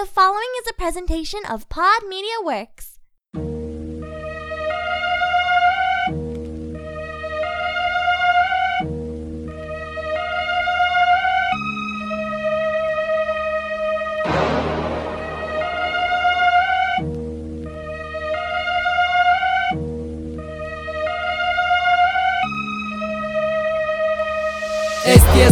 The following is a presentation of Pod Media Works.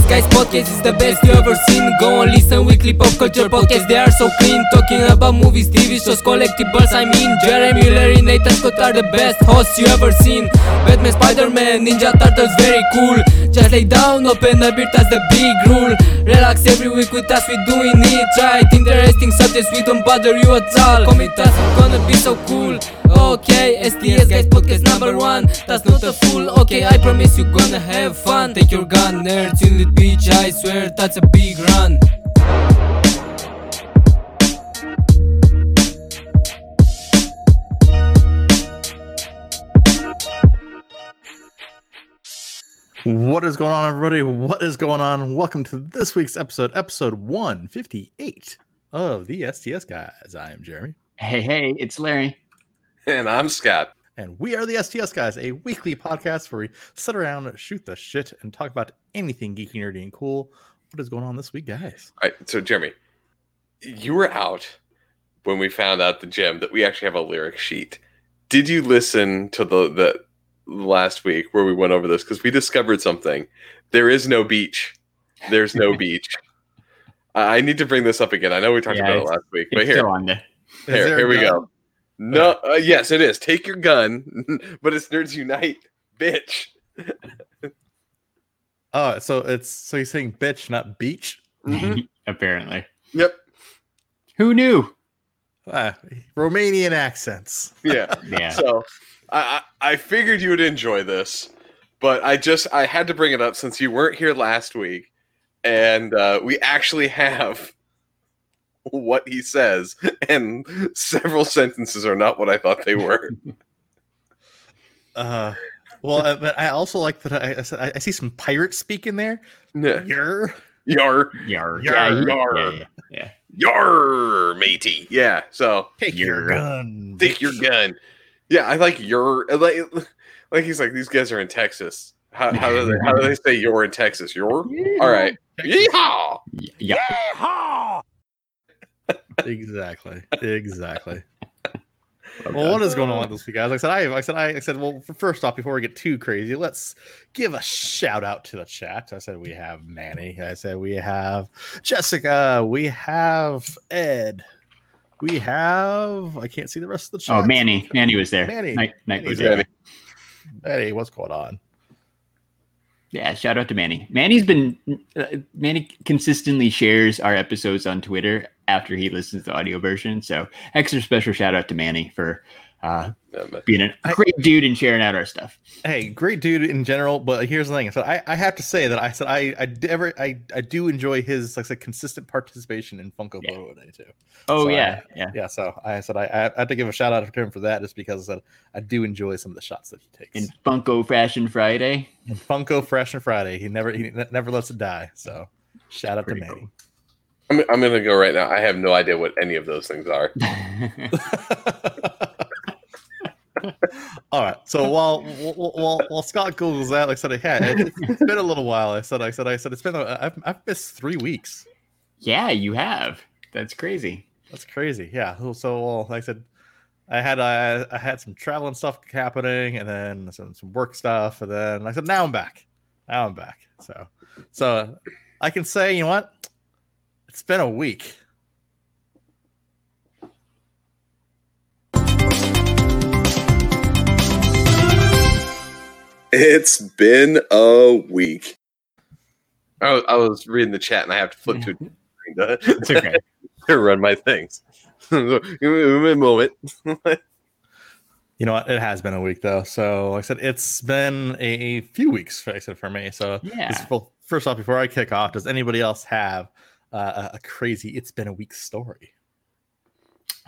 Guys Podcast is the best you ever seen. Go and listen weekly pop culture podcast. They are so clean. Talking about movies, TV shows, collectibles. I mean, Jeremy, Larry, Nathan Scott are the best hosts you ever seen. Batman, Spider Man, Ninja Turtles, very cool. Just lay down, open a beer, that's the big rule. Relax every week with us, we doing it right. Interesting subjects, we don't bother you at all. Come with us, it's gonna be so cool. Okay, STS Guys Podcast number one. That's not a fool. Okay, I promise you gonna have fun. Take your gun, nerds in the beach. I swear that's a big run. What is going on, everybody? What is going on? Welcome to this week's episode, episode 158 of the STS Guys. I am Jeremy, Hey, hey, it's Larry. And I'm Scott. and we are the STS Guys, a weekly podcast where we sit around, shoot the shit, and talk about anything geeky, nerdy, and cool. What is going on this week, guys? All right, so Jeremy, you were out when we found out the gem that we actually have a lyric sheet. Did you listen to the the last week where we went over this? Because we discovered something. There is no beach. There's no beach. I I need to bring this up again. I know we talked Yeah, about it last week, but here, on here, here we go. No, uh, yes, it is. Take your gun, but it's Nerds Unite, bitch. Oh, so it's so you're saying bitch, not beach? Mhm. Apparently. Yep. Who knew? Ah, Romanian accents. Yeah. Yeah. So I, I I figured you would enjoy this, but I just I had to bring it up since you weren't here last week, and uh, we actually have what he says, and several sentences are not what I thought they were. Uh, well, uh, but I also like that. I, I, said- I I see some pirate speak in there. yeah. You're Yar, Yar. Yar. Yeah, Yar. yeah, yeah, yeah. yar, matey. Yeah. So take your gun. take your gun. Yeah, I like your like like he's like these guys are in Texas. How, how do they how do they say you're in Texas? You're all right. Yeehaw! Yeah. Exactly. Exactly. Well, what is going on with this week, guys? Like I said, I, I said, I, I said, well, first off, before we get too crazy, let's give a shout out to the chat. I said we have Manny. I said we have Jessica. We have Ed. We have. I can't see the rest of the oh, chat. Oh, Manny. Manny was there. Manny. Night, Manny's was there. Hey, what's going on? Yeah, shout out to Manny. Manny's been uh, Manny consistently shares our episodes on Twitter after he listens to the audio version. So extra special shout out to Manny for uh, being a great dude and sharing out our stuff. Hey, great dude in general, but here's the thing. So I, I have to say that I said I I d- ever I, I do enjoy his like said, consistent participation in Funko Yeah. Photo Day too. Oh So, yeah, yeah. Yeah, so I said I, I had to give a shout out to him for that, just because I, said I do enjoy some of the shots that he takes. in Funko Fashion Friday. And Funko Fresh and Friday, he never he never lets it die. So shout out Pretty to Manny. I'm, I'm gonna go right now. I have no idea what any of those things are. All right. So while while, while, Scott googles that, like I said, yeah, it, it's been a little while. I said, I said, I said, it's been. A, I've I've missed three weeks. yeah, you have. That's crazy. That's crazy. Yeah. So, so well, like I said, I had I, I had some traveling stuff happening, and then some some work stuff, and then I said, now I'm back. Now I'm back. So so I can say, you know what? It's been a week. It's been a week. I was, I was reading the chat and I have to flip to to, It's okay. to run my things. Give me a moment. You know what? It has been a week though. So like I said, it's been a, a few weeks. Like I said for me. So Yeah. well, first off, before I kick off, does anybody else have uh, a, a crazy "It's been a week" story?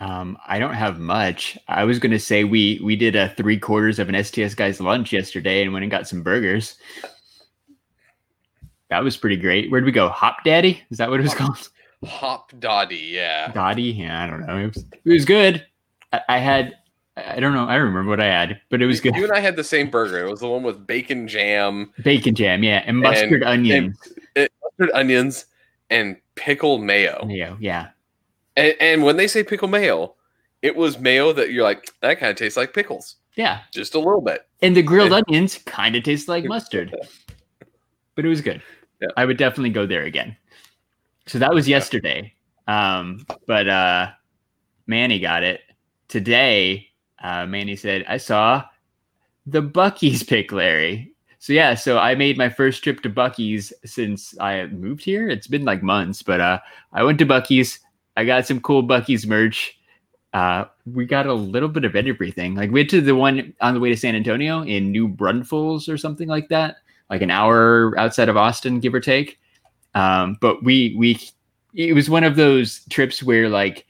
Um, I don't have much. I was going to say we we did a three quarters of an STS guys lunch yesterday and went and got some burgers. That was pretty great. Where'd we go? Hop Daddy? Is that what it was called? Hopdoddy, yeah. Dottie, yeah, I don't know. It was, it was good. I, I had, I don't know, I remember what I had, but it was good. You and I had the same burger. It was the one with bacon jam, Bacon jam, yeah, and mustard And- onions. mustard onions, and pickle mayo. Yeah, yeah. And, and when they say pickle mayo, it was mayo that you're like, that kind of tastes like pickles, Yeah. just a little bit. And the grilled onions kind of taste like mustard. But it was good. Yeah. I would definitely go there again. So that was yesterday. Um, but uh Manny got it. Today, uh Manny said, I saw the Buc-ee's pick Larry. So yeah, so I made my first trip to Buc-ee's since I moved here. It's been like months, but uh I went to Buc-ee's. I got some cool Buc-ee's merch. Uh, we got a little bit of everything. Like we went to the one on the way to San Antonio in New Braunfels or something like that, like an hour outside of Austin, give or take. Um, but we we it was one of those trips where like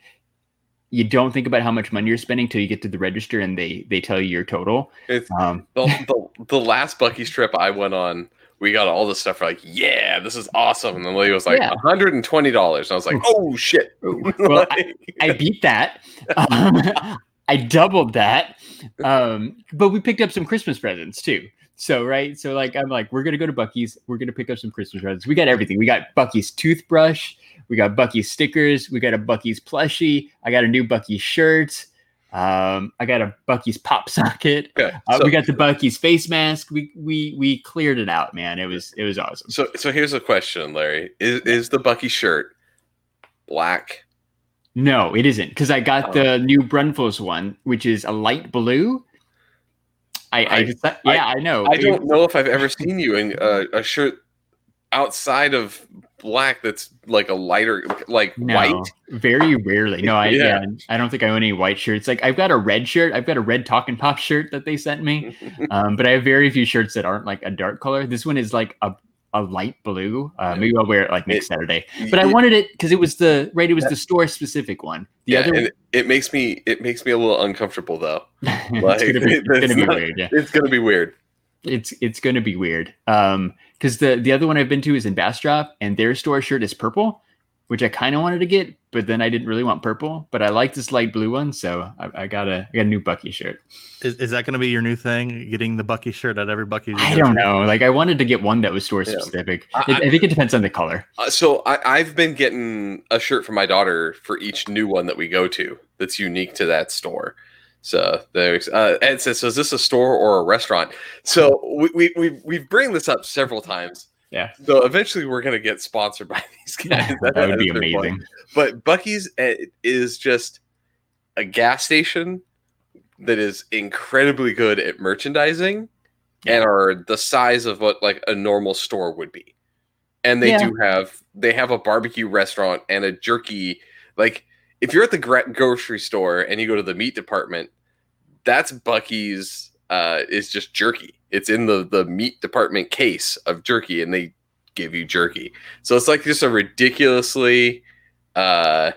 you don't think about how much money you're spending till you get to the register and they they tell you your total. It's Um, the, the, the last Buc-ee's trip I went on, we got all this stuff. We're like, yeah, this is awesome. And the lady was like, Yeah. $120. And I was like, oh, shit. well, I, I beat that. Um, I doubled that. Um, but we picked up some Christmas presents too. So right, so like I'm like, we're gonna go to Buc-ee's. We're gonna pick up some Christmas presents. We got everything. We got Buc-ee's toothbrush. We got Buc-ee's stickers. We got a Buc-ee's plushie. I got a new Buc-ee's shirt. Um, I got a Buc-ee's pop socket. Okay, Uh, so, we got the Buc-ee's face mask. We we we cleared it out, man. It was it was awesome. so, so here's a question, Larry. Is, is the Buc-ee shirt black? No, it isn't because I got Oh. the new Braunfels one, which is a light blue. I, I, I- just, yeah, I, know. I don't know if I've ever seen you in a, a shirt outside of black that's like a lighter, like No, white. very rarely. No, I Yeah. yeah. I don't think I own any white shirts. Like I've got a red shirt. I've got a red Talking Pop shirt that they sent me. Um, but I have very few shirts that aren't like a dark color. This one is like a a light blue. Uh, maybe I'll wear it like next It- Saturday. But I wanted it because it was the right. It was the store specific one. The yeah, other, and it, makes me it makes me a little uncomfortable though. it's gonna be, it's gonna be not- weird. Yeah. It's gonna be weird. It's it's going to be weird um because the the other one i've been to is in bastrop and their store shirt is purple which i kind of wanted to get but then i didn't really want purple but i like this light blue one so i, I got a I got a new Buc-ee shirt Is, is that going to be your new thing? Getting the Buc-ee shirt at every Buc-ee? i don't know like i wanted to get one that was store Yeah. specific I- I, I think it depends on the color Uh, so I, I've been getting a shirt for my daughter for each new one that we go to that's unique to that store. So there's uh, Ed says, so is this a store or a restaurant? So we we we we bring this up several times. Yeah. So eventually we're gonna get sponsored by these guys. that would be At this point. amazing But Buc-ee's uh, is just a gas station that is incredibly good at merchandising and are the size of what like a normal store would be. And they Yeah. do have they have a barbecue restaurant and a jerky like if you're at the grocery store and you go to the meat department, that's Buc-ee's uh is just jerky. It's in the the meat department case of jerky and they give you jerky. So it's like just a ridiculously uh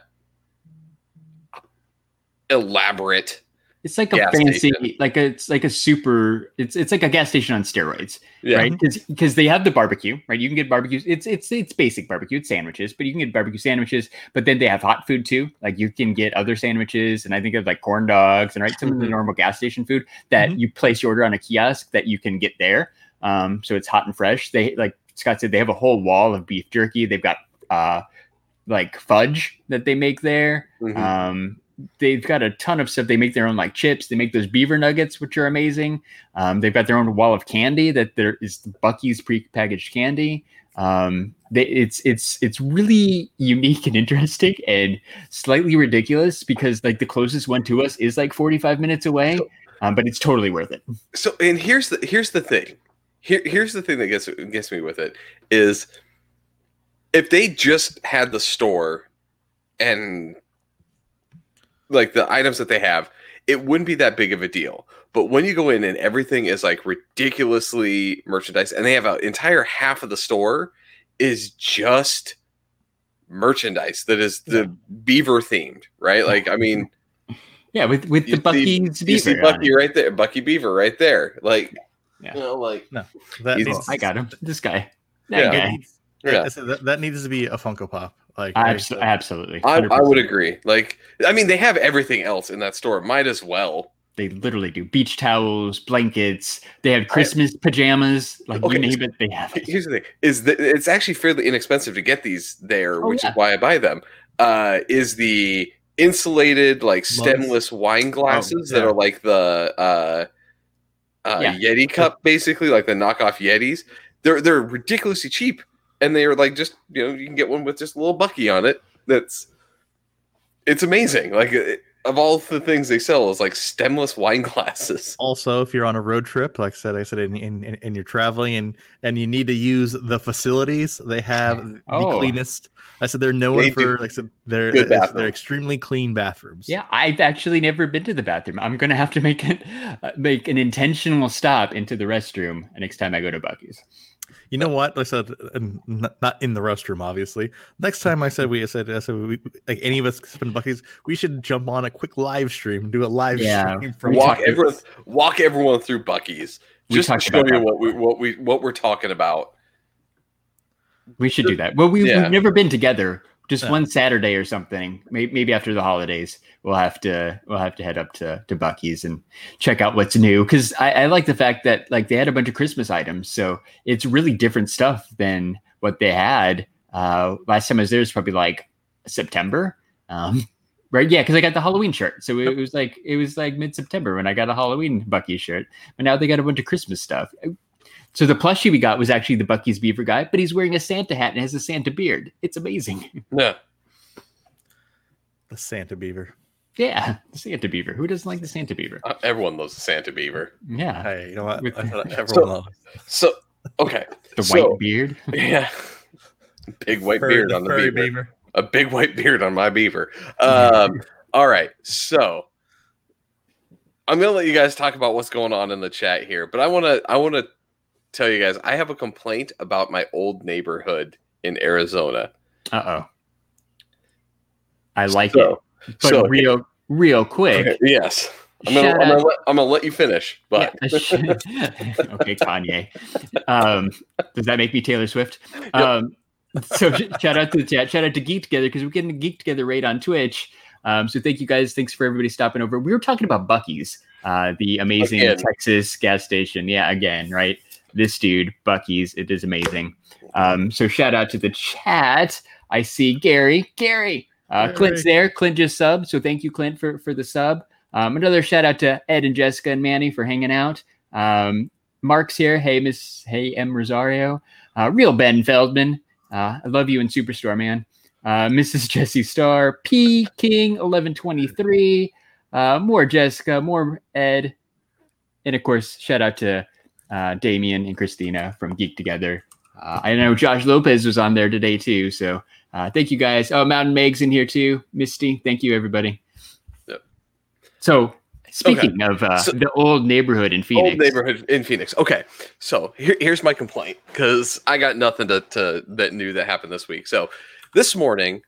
elaborate it's like a Gas fancy station. like a it's like a super it's it's like a gas station on steroids yeah. right? Because they have the barbecue, right? You can get barbecue. It's it's it's basic barbecue. It's sandwiches, but you can get barbecue sandwiches. But then they have hot food too. Like you can get other sandwiches, and I think of like corn dogs and right some of the Mhm. normal gas station food that Mhm. you place your order on a kiosk that you can get there. Um, so it's hot and fresh. They like Scott said they have a whole wall of beef jerky. They've got uh like fudge that they make there. Mhm. Um, they've got a ton of stuff. They make their own like chips. They make those beaver nuggets, which are amazing. Um, they've got their own wall of candy that there is Buc-ee's pre-packaged candy. Um, they, it's it's it's really unique and interesting and slightly ridiculous because like the closest one to us is like 45 minutes away, um, but it's totally worth it. so and here's the here's the thing here here's the thing that gets gets me with it is if they just had the store and like the items that they have it wouldn't be that big of a deal but when you go in and everything is like ridiculously merchandise and they have an entire half of the store is just merchandise that is the beaver themed right like i mean Yeah, with with the Buc-ee's see, you see beaver Buc-ee it. right there, Buc-ee Beaver right there. Like, Yeah. you know, like That He's- needs, I got him. This guy. That Yeah. guy. Yeah, yeah, I said that, that needs to be a Funko Pop. Like right? Abs- absolutely. I, I would agree. Like, I mean, they have everything else in that store. Might as well. They literally do beach towels, blankets. They have Christmas pajamas. Like Okay, you name it, they have it. Here's the thing: is that it's actually fairly inexpensive to get these there, Oh, which yeah. is why I buy them. Uh, is the insulated like stemless wine glasses that yeah. are like the uh, uh, Yeah. Yeti cup, basically like the knockoff Yetis. They're they're ridiculously cheap, and they are like just you know you can get one with just a little Buc-ee on it. That's it's amazing. Like it, of all the things they sell is like stemless wine glasses. also if you're on a road trip like i said i said in, in, in- and you're traveling and and you need to use the facilities they have the Oh. cleanest i said they're known They for like I said they're good it's- bathrooms. they're extremely clean bathrooms Yeah, I've actually never been to the bathroom. I'm gonna have to make it uh, make an intentional stop into the restroom next time I go to Buc-ee's. You know what i said not, not in the restroom obviously next time i said we I said, I said we, like any of us spend buckets we should jump on a quick live stream do a live Yeah. stream from walk Buc-ee's. everyone walk everyone through Buc-ee's just to show you what we what we what we're talking about. We should do that. Well, we, Yeah. we've never been together. Just Yeah. one Saturday or something. Maybe, maybe after the holidays, we'll have to we'll have to head up to to Buc-ee's and check out what's new. Because I, I like the fact that like they had a bunch of Christmas items, so it's really different stuff than what they had uh, last time I was there. Was probably like September, um, right? Yeah, because I got the Halloween shirt, so it was like it was like mid September when I got a Halloween Buc-ee shirt. But now they got a bunch of Christmas stuff. So the plushie we got was actually the Buc-ee's beaver guy, but he's wearing a Santa hat and has a Santa beard. It's amazing. Yeah. the santa beaver Yeah, the Santa beaver. Who doesn't like the Santa beaver? Uh, everyone loves the Santa Beaver. Yeah, hey you know what With- I thought everyone So- loves So okay. the so- white beard. Yeah. Big white Furry- beard on the furry beaver. A big white beard on my beaver. Um all right. So I'm gonna let you guys talk about what's going on in the chat here, but I wanna I wanna tell you guys I have a complaint about my old neighborhood in Arizona. Uh oh. I like So- it, but so- real, real quick. Okay, yes. I'm gonna, I'm, gonna let, I'm gonna let you finish, but Yeah, sh- okay, Kanye. Um, does that make me Taylor Swift? Um, so shout out to the chat. Shout out to Geek Together because we're getting a Geek Together raid on Twitch. Um, so thank you guys. Thanks for everybody stopping over. We were talking about Buc-ee's, uh, the amazing Again. Texas gas station. Yeah, again, right? This dude, Buc-ee's. It is amazing. Um, so shout out to the chat. I see Gary. Gary. Uh, Gary. Clint's there. Clint just subbed. So thank you, Clint, for, for the sub. Um, another shout out to Ed and Jessica and Manny for hanging out. Um, Mark's here. Hey, Miss. Hey, M. Rosario. Uh, real Ben Feldman. Uh, I love you in Superstore, man. Uh, Mrs. Jesse Star. P. King 1123. Uh, more Jessica. More Ed. And of course, shout out to uh, Damien and Christina from Geek Together. Uh, I know Josh Lopez was on there today too. So uh, thank you guys. Oh, Mountain Meg's in here too. Misty, thank you everybody. Yep. So speaking of uh, So- the old neighborhood in Phoenix, old neighborhood in Phoenix. Okay, so here, here's my complaint because I got nothing to, to that new that happened this week. So this morning,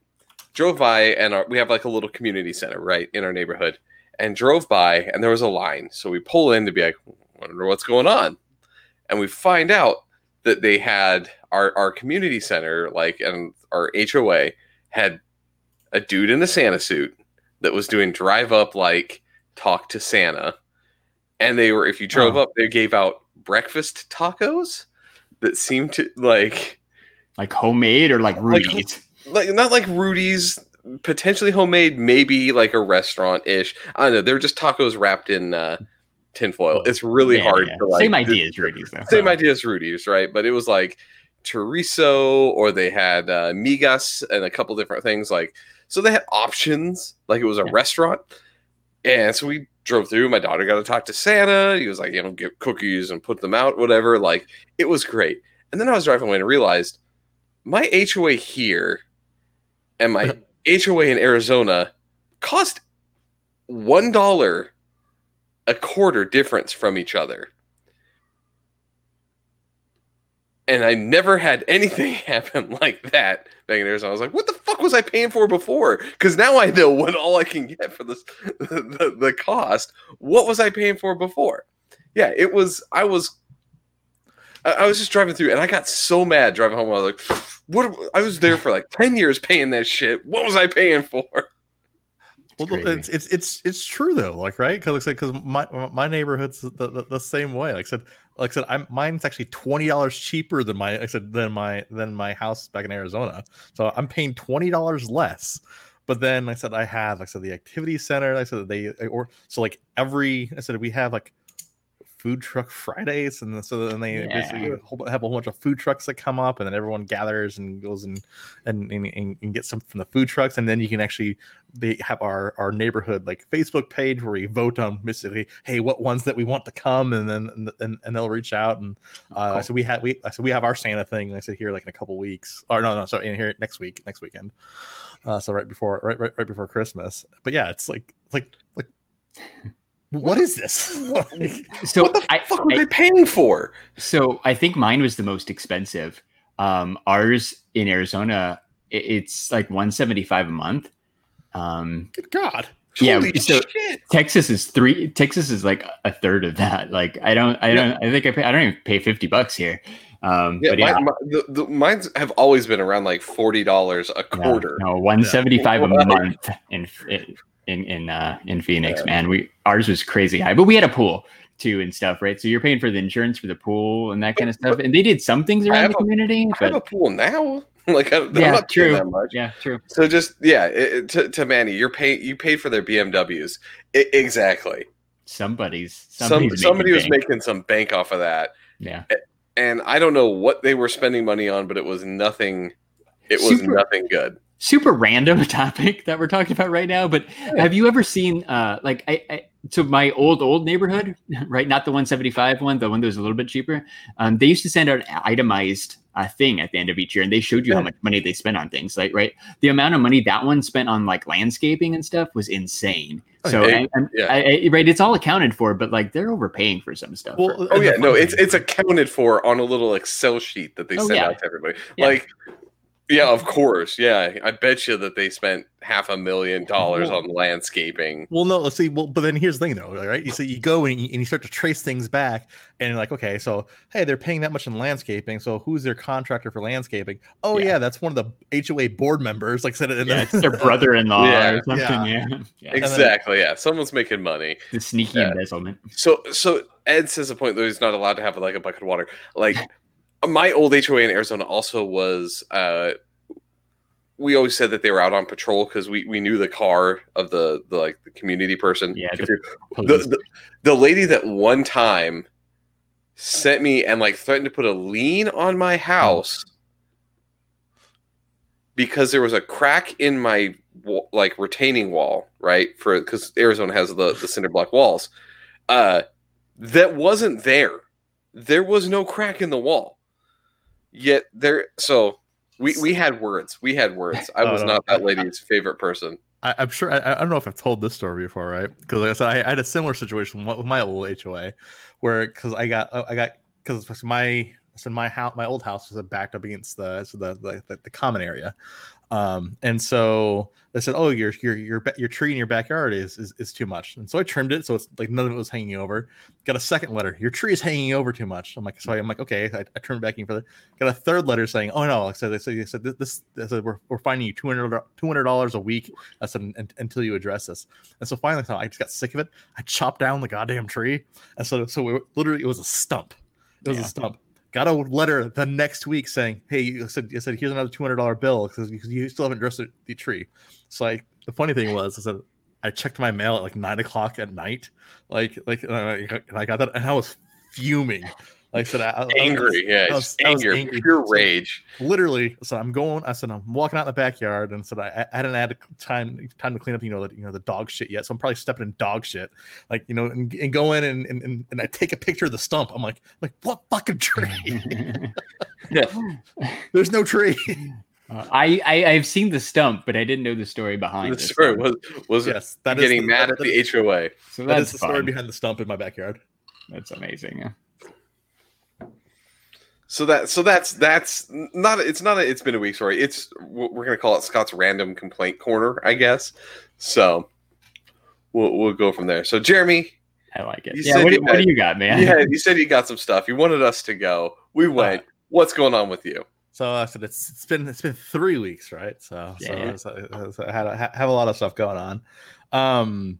drove by and our, we have like a little community center right in our neighborhood, and drove by and there was a line. So we pull in to be like, wonder what's going on, and we find out that they had our our community center like and our HOA had a dude in a Santa suit that was doing drive up like talk to Santa and they were if you drove Oh. up they gave out breakfast tacos that seemed to like like homemade or like Like- Rudy's. like not like rudy's potentially homemade maybe like a restaurant ish i don't know they're just tacos wrapped in uh tinfoil. It's really Yeah, hard yeah. to like Same idea as Rudy's though. same idea as rudy's right? But it was like chorizo or they had uh, migas and a couple different things like so they had options. Like it was a Yeah. restaurant. And so we drove through. My daughter got to talk to santa. He was like you know get cookies and put them out whatever. Like it was great. And then i was driving away and realized my hoa here and my hoa in arizona cost one dollar a quarter difference from each other and I never had anything happen like that back in Arizona. I was like, what the fuck was I paying for before? Because now I know what all I can get for this the, the cost. What was I paying for before? Yeah, it was I was I, was just driving through, and I got so mad driving home. I was like, "What? I was there for like ten years paying that shit. What was I paying for?" Well, crazy. it's, it's it's it's true though, like right? Because like, because my my neighborhood's the, the, the same way. Like I said, like I said, I'm mine's actually twenty dollars cheaper than my like I said than my than my house back in Arizona. So I'm paying twenty dollars less. But then like I said I have like I said the activity center. Like I said they or so like every I said we have like food truck Fridays, and so then they basically Yeah. whole- have a whole bunch of food trucks that come up, and then everyone gathers and goes and and and, and, and get some from the food trucks, and then you can actually they have our our neighborhood like Facebook page where we vote on basically, hey, what ones that we want to come, and then and, and, and they'll reach out and uh, Cool. so we had we so we have our Santa thing. Like I said here like in a couple weeks, or no no sorry in here next week next weekend. Uh, so right before right, right right before Christmas. But yeah, it's like like like what is this? Like, So what the I, fuck were I- they paying for? So I think mine was the most expensive. Um, ours in Arizona, i- it's like 175 a month. Um, good God. Yeah, so- shit! Texas is three. Texas is like a third of that. Like I don't, I don't, I think I pay. I don't even pay 50 bucks here. Um, Yeah, but yeah, my, my, the, the, mines have always been around like forty dollars a no, quarter. no, 175 a month in in in uh, in Phoenix. Man, we ours was crazy high, but we had a pool too and stuff, right? So you're paying for the insurance for the pool and that kind of stuff. And they did some things around the a- community, I have a pool now. like I, I'm not true. that much. Yeah, true. So just yeah, it, it- to, to Manny, you're paying. You paid for their BMWs. I, exactly. Somebody's Some somebody was making bank. making some bank off of that, yeah. and I don't know what they were spending money on, but it was nothing. It was Super- nothing good. Super random topic that we're talking about right now but have you ever seen uh like I, I so my old old neighborhood right not the 175 one the one that was a little bit cheaper um they used to send out itemized uh, thing at the end of each year and they showed you how much money they spent on things like right the amount of money that one spent on like landscaping and stuff was insane Oh, so and- and Yeah. I, I, right it's all accounted for but like they're overpaying for some stuff Well, right? Oh yeah, no, it's it's accounted for on a little Excel sheet that they Oh, send yeah. out to everybody. Yeah. Like, yeah, of course, yeah. I bet you that they spent half a million dollars Well- on landscaping. Well, no, let's see. Well, but then here's the thing, though, right? You so you go and you, and you start to trace things back, and you're like, okay, so hey, they're paying that much in landscaping. So who's their contractor for landscaping? Oh Yeah. yeah, that's one of the HOA board members. Like I said, in yeah, the- it's their brother-in-law Yeah. or something Yeah. yeah, yeah. Exactly, yeah. Someone's making money. the sneaky Yeah. embezzlement So so Ed says a point that he's not allowed to have like a bucket of water. Like my old HOA in Arizona also was uh we always said that they were out on patrol because we, we knew the car of the, the like the community person. Yeah, the the, the, lady that one time sent me and like threatened to put a lien on my house because there was a crack in my like retaining wall right for because arizona has the the cinder block walls uh that wasn't there. There was no crack in the wall yet there so we we had words we had words i Oh, was no. not that lady's favorite person I, I'm sure. I, I don't know if I've told this story before, right? Because like I said, I, I had a similar situation with my old HOA, where because I got I got because my so my house my old house was backed up against the so the, the the the common area, um, and so they said, oh your your your your tree in your backyard is, is is too much, and so I trimmed it so it's like none of it was hanging over. Got a second letter, your tree is hanging over too much. I'm like, so I'm like, okay, I, I trimmed it back in further. Got a third letter saying, oh no, so they said, they said this, this they said, we're, we're finding you 200 dollars a week I said until you address this. And so finally, so I just got sick of it. I chopped down the goddamn tree, and so so we were, literally it was a stump. It was Yeah. a stump. Got a letter the next week saying, "Hey, you said you said here's another two hundred dollar bill because you, still haven't dressed the, tree." So like the funny thing was, I said I checked my mail at like nine o'clock at night, like like and I got that, and I was fuming. Like I said, I, I- I was- angry yeah I was- I was angry. pure So- rage literally so i'm going i said i'm walking out in the backyard and said i, I hadn't had time time to clean up you know the you know the dog shit yet so i'm probably stepping in dog shit like you know and, and go in and, and and and i take a picture of the stump i'm like like what fucking tree there's no tree Uh, I, I I've seen the stump, but I didn't know the story behind the it. story was was yes that is getting the- mad that- at the HOA. so that that's is the story behind the stump in my backyard That's amazing. Yeah. So that so that's that's not it's not a it's been a week story. It's we're gonna call it Scott's random complaint corner, I guess. So we'll we'll go from there. So Jeremy, I like it. Yeah, what, do- you what do you got, man? Yeah, you said you got some stuff. You wanted us to go. We went. What's going on with you? So I said it's it's been it's been three weeks, right? So Yeah. so, so, so I had I have a lot of stuff going on. Um,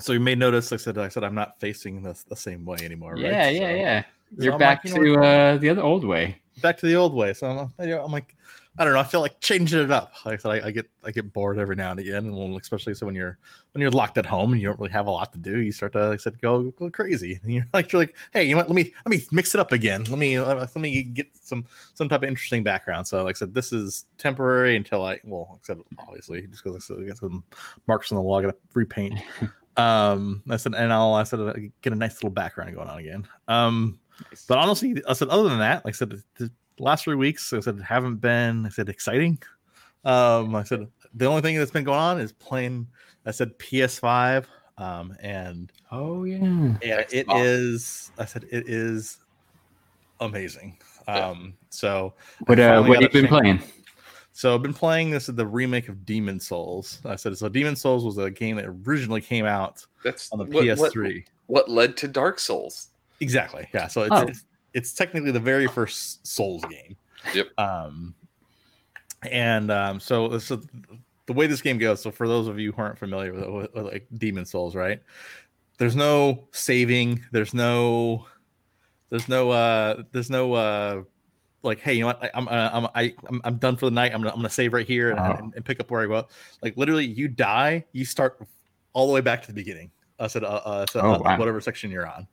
so you may notice, like I said, I said I'm not facing this the same way anymore. Right? yeah, yeah, So- yeah. You're back like, you know to uh, the other old way. back to the old way. So I'm, I'm like, I don't know. I feel like changing it up. Like I said, I, I get I get bored every now and again, and especially so when you're when you're locked at home and you don't really have a lot to do, you start to like I said go go crazy. And you're like you're like, hey, you know what? Let me let me mix it up again. Let me let me get some some type of interesting background. So like I said, this is temporary until I well, said obviously just because I got some marks on the wall, I got to repaint. um, I said, and I'll I said uh, get a nice little background going on again. Um, but honestly, I said other than that, like I said, the the last three weeks, I said haven't been, I said exciting. Um, I said the only thing that's been going on is playing. I said PS5, um, and Oh yeah. yeah, it Xbox. is. I said it is amazing. Um, so What I uh, what got you a been playing? So I've been playing this is the remake of Demon's Souls. I said so. Demon's Souls was a game that originally came out That's on the what, what- PS3. What, led to Dark Souls? Exactly. Yeah. So it's, Oh. it's it's technically the very first Souls game. Yep. Um, and um, so so the way this game goes. So for those of you who aren't familiar with, with, with like Demon's Souls, right? There's no saving. There's no. There's no. uh There's no. uh like hey you know what I, i'm uh, i'm I, I'm, I'm done for the night i'm gonna, I'm gonna save right here and, Oh. and, and pick up where i go like literally you die you start all the way back to the beginning i said uh, uh, so, Oh, uh, wow. whatever section you're on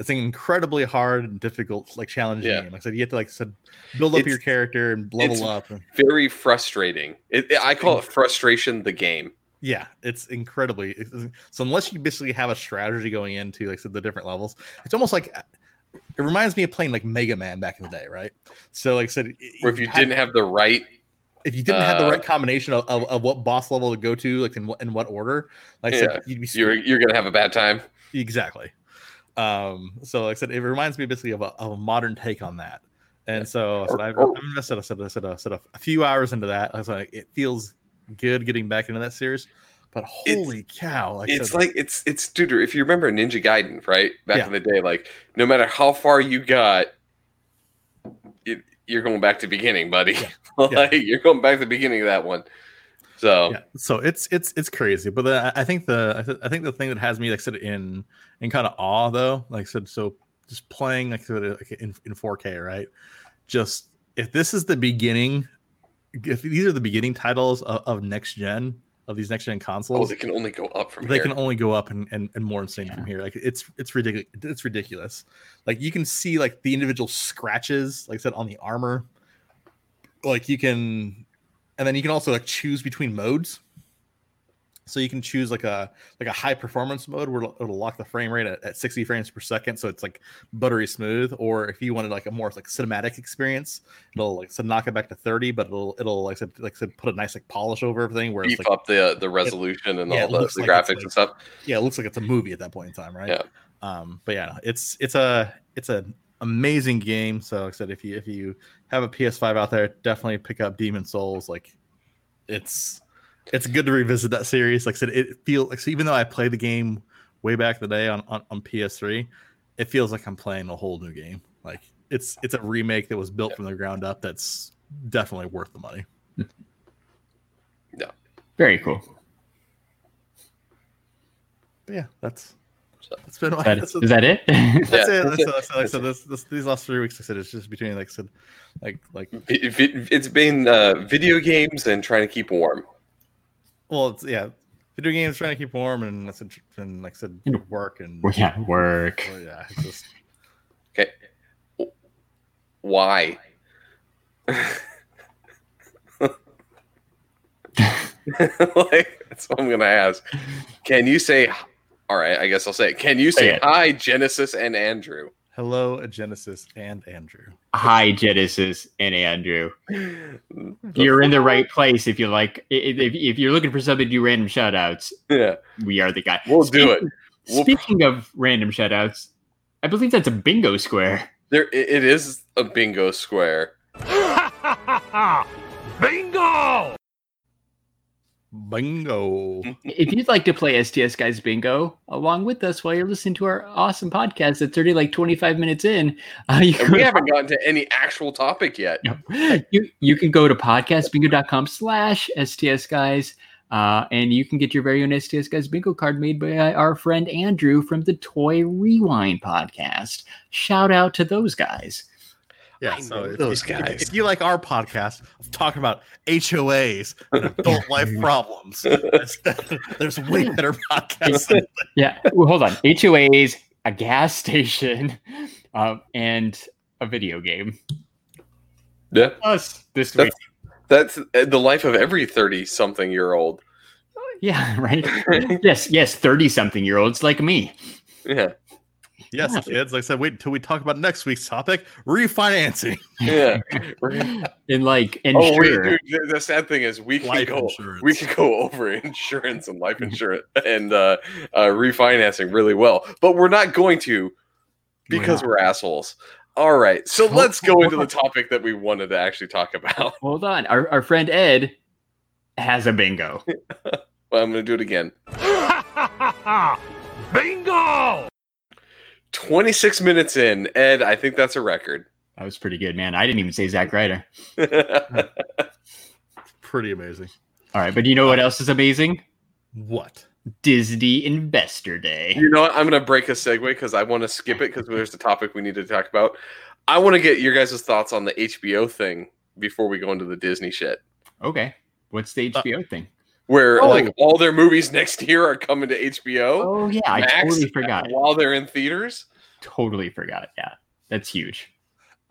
it's an incredibly hard and difficult like challenging Yeah. game like i said you have to like said build up It's- your character and level it's- up Very frustrating. It, I call it frustration. The game. yeah it's incredibly it's- so unless you basically have a strategy going into like said, the different levels it's almost like it reminds me of playing like mega man back in the day right so like i said Where if you had- didn't have the right, if you didn't have the Uh, right combination of, of, of what boss level to go to, like in what in what order, like Yeah, said, you'd be you're you're gonna have a bad time. exactly. Um, so like I said, it reminds me basically of a, of a modern take on that. And so I said, I've, I've invested, I said, I said, I said a, few hours into that. I was like, it feels good getting back into that series, but holy cow! Like it's like it's it's dude. If you remember Ninja Gaiden, right back Yeah. in the day, like no matter how far you got, it, you're going back to beginning, buddy. like you're going back to the beginning of that one. So yeah so it's it's it's crazy but the, i think the I, th- I think the thing that has me like said in in kind of awe though like I said so just playing like, said, like in, in 4k right just if this is the beginning if these are the beginning titles of, of next gen of these next gen consoles, oh, consoles they can only go up from here. they here. can only go up and, and, and more insane from here like it's it's ridiculous it's ridiculous like you can see like the individual scratches like i said on the armor like you can and then you can also like choose between modes so you can choose like a like a high performance mode where it'll, lock the frame rate at, at 60 frames per second so it's like buttery smooth or if you wanted like a more like cinematic experience it'll like so knock it back to 30 but it'll it'll like said like put a nice like polish over everything where it's beef like up the uh, the resolution and yeah, all it the, the like graphics like- and stuff. yeah, it looks like it's a movie at that point in time, right? Yeah. Um, but yeah, it's it's a it's an amazing game. So like I said, if you if you have a PS5 out there, definitely pick up Demon's Souls. Like it's it's good to revisit that series. Like I said, it feels like so even though I played the game way back in the day on, on, on PS3, it feels like I'm playing a whole new game. Like it's it's a remake that was built from the ground up that's definitely worth the money. Yeah. Very cool. But yeah, that's So- that's been my That, that's, is that it? That's Yeah, it. that's That's, it. it. That's, like I That's said, this, this, these last three weeks, I said it's just between like I said, like like It, it, it's been uh, video games and trying to keep warm. well, it's yeah, video games trying to keep warm, and I said and like I said work and Well, yeah, work. well, yeah, it's just Okay, why? like that's what I'm gonna ask. Can you say? All right, I guess I'll say. It. Can you Say say hi, Genesis and Andrew? hello, Genesis and Andrew. Hi, Genesis and Andrew. You're in the right place if you like. If, if, if you're looking for something to do random shoutouts, Yeah, we are the guy. we'll do it. We'll- Speaking of random shoutouts, I believe that's a bingo square. There, it, it is a bingo square. Bingo. If you'd like to play STS Guys Bingo along with us while you're listening to our awesome podcast that's already like 25 minutes in, uh, you, And we haven't gotten to any actual topic yet. you, you can go to podcastbingo.com slash STS Guys. Uh, and you can get your very own STS Guys bingo card made by our friend Andrew from the Toy Rewind podcast. Shout out to those guys. Yeah, I so know if, those if- guys. If you like our podcast of talking about HOAs and adult life problems, there's, there's way better podcasts. Yeah. Well, hold on. HOAs, a gas station, uh, and a video game. Yeah. Us this week. That's uh, the life of every 30 something year old. Yeah, right. yes, yes, 30 something year olds like me. Yeah. Yes, Yeah. kids. Like I said, wait until we talk about next week's topic: refinancing. Yeah. And like, oh, wait, dude, the, the sad thing is we can go insurance. we can go over insurance and life insurance and uh, uh, refinancing really well, but we're not going to because we're assholes. All right, so Hold- let's go hold into the topic that we wanted to actually talk about. Hold on. Our, our friend Ed has a bingo. Well, I'm going to do it again. Bingo! 26 minutes in, Ed. I think that's a record. That was pretty good, man. I didn't even say Zack Ryder. Pretty amazing. All right, but you know what else is amazing? What? Disney Investor Day. You know what? I'm going to break a segue because I want to skip it because there's the topic we need to talk about. I want to get your guys' thoughts on the HBO thing before we go into the Disney shit. Okay. What's the HBO thing? Where Oh. like all their movies next year are coming to HBO Oh, yeah. I Max totally forgot. while they're in theaters. Totally forgot. Yeah. That's huge.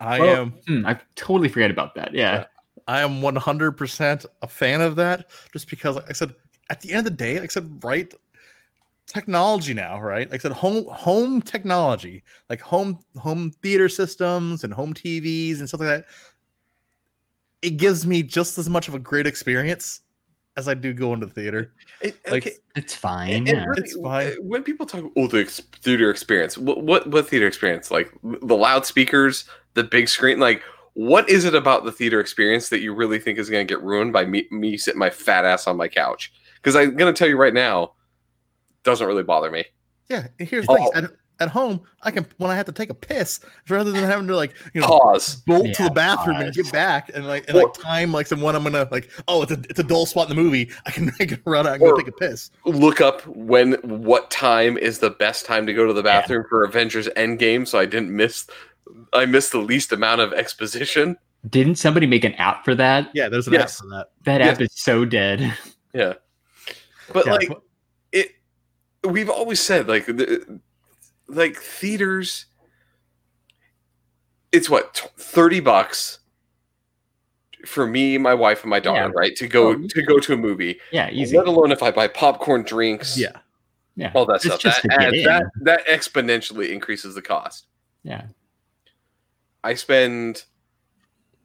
I Well- am. Hmm, I totally forgot about that. Yeah. I am 100% a fan of that just because, like I said, at the end of the day, like I said, right? Technology now, right? Like I said, home home technology, like home home theater systems and home TVs and stuff like that. It gives me just as much of a great experience as I do go into the theater. It- Like, okay, It's fine. and Yeah. really, It's fine. When people talk, oh, the ex- theater experience. What, what what theater experience? Like the loudspeakers, the big screen. Like, what is it about the theater experience that you really think is going to get ruined by me me sitting my fat ass on my couch? Because I'm going to tell you right now, doesn't really bother me. Yeah, here's the thing: Oh. at, at home, I can when I have to take a piss, rather than having to like you know Pause. bolt to the bathroom and get back and like and Or- like time like some when I'm gonna like oh it's a it's a dull spot in the movie I can I can run out and go take a piss. Look up when what time is the best time to go to the Yeah. bathroom for Avengers Endgame, so I didn't miss. I missed the least amount of exposition. Didn't somebody make an app for that? Yeah, there's an Yes. app for that. That Yes. app is so dead. Yeah, but Yeah, like it we've always said like the, like theaters it's what 30 bucks for me my wife and my daughter Yeah. right to go Oh, to go to a movie Yeah, easy. let alone if i buy popcorn drinks yeah, Yeah. all that It's stuff that, adds- that that exponentially increases the cost Yeah. i spend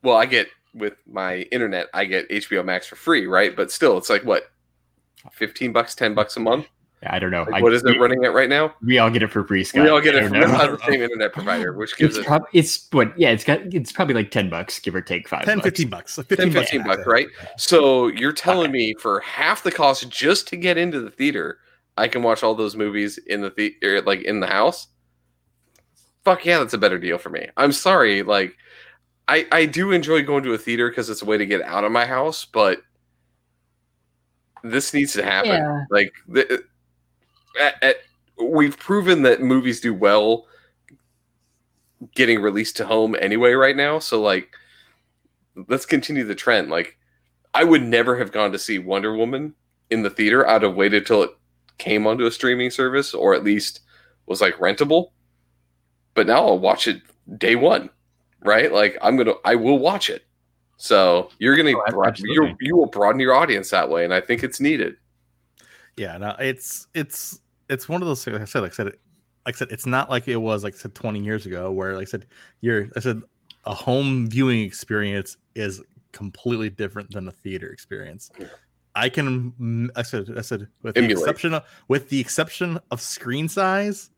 well i get with my internet i get hbo max for free right but still it's like what 15 bucks 10 bucks a month I don't know. like, I- what is it we, running at right now We all get it for free, Scott. we all get I it don't from the same internet provider which gives It's, it prob- it's what? Yeah, it's got. It's probably like ten bucks, give or take five. 10, bucks. 15 bucks, like 10 15 15 bucks, bucks right so you're telling me for half the cost just to get into the theater i can watch all those movies in the theater like in the house fuck yeah that's a better deal for me i'm sorry like i i do enjoy going to a theater because it's a way to get out of my house but this needs to happen Yeah. like the, at, at, we've proven that movies do well getting released to home anyway right now. So like let's continue the trend. Like i would never have gone to see wonder woman in the theater. I'd have waited till it came onto a streaming service or at least was like rentable. But now i'll watch it day one right? Like i'm gonna i will watch it. So you're gonna Oh, you you will broaden your audience that way and i think it's needed. Yeah, no, it's it's it's one of those. Like I said, like I said, like I said, it's not like it was like I said 20 years ago, where like I said, you're I said a home viewing experience is completely different than a theater experience. Yeah. I can, mm, I said, I said, with the exception of with the exception of screen size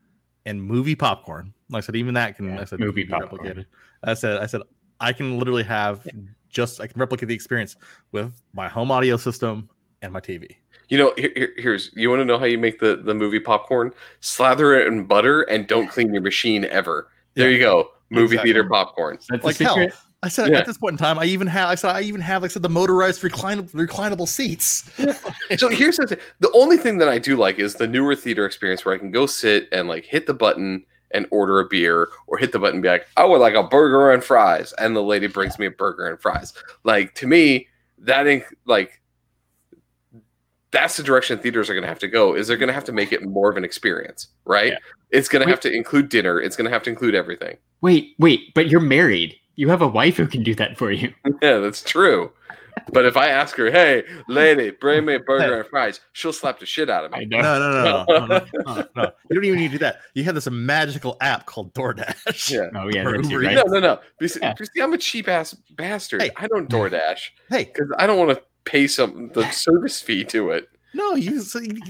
and movie popcorn. Like I said, even that can, Yeah, I said, movie be popcorn. replicated. I said, I said, I can literally have just I can replicate the experience with my home audio system and my TV. You know, here, here- here's you want to know how you make the the movie popcorn? Slather it in butter and don't clean your machine ever. There Yeah. you go, movie Exactly. theater popcorn. That's Like hell. I said Yeah. at this point in time, I even have I said I even have like I said the motorized reclinable reclinable seats. So here's the thing: the only thing that I do like is the newer theater experience where I can go sit and like hit the button and order a beer, or hit the button and be like, "I would like a burger and fries," and the lady brings me a burger and fries. Like to me, that ain't like that's the direction theaters are going to have to go. Is they're going to have to make it more of an experience, right? Yeah. It's going to have to include dinner. It's going to have to include everything. Wait, wait, but you're married. You have a wife who can do that for you. Yeah, that's true. But if I ask her, "Hey, lady, bring me a burger and fries," she'll slap the shit out of me. No, no, no, no, no, no, no, no. You don't even need to do that. You have this magical app called DoorDash. Yeah. Oh yeah, Or that's Uber it, right? No, no, no. Because, Yeah. because, see, I'm a cheap ass bastard. Hey. I don't DoorDash Hey, because I don't want to pay some the service fee to it. no, you,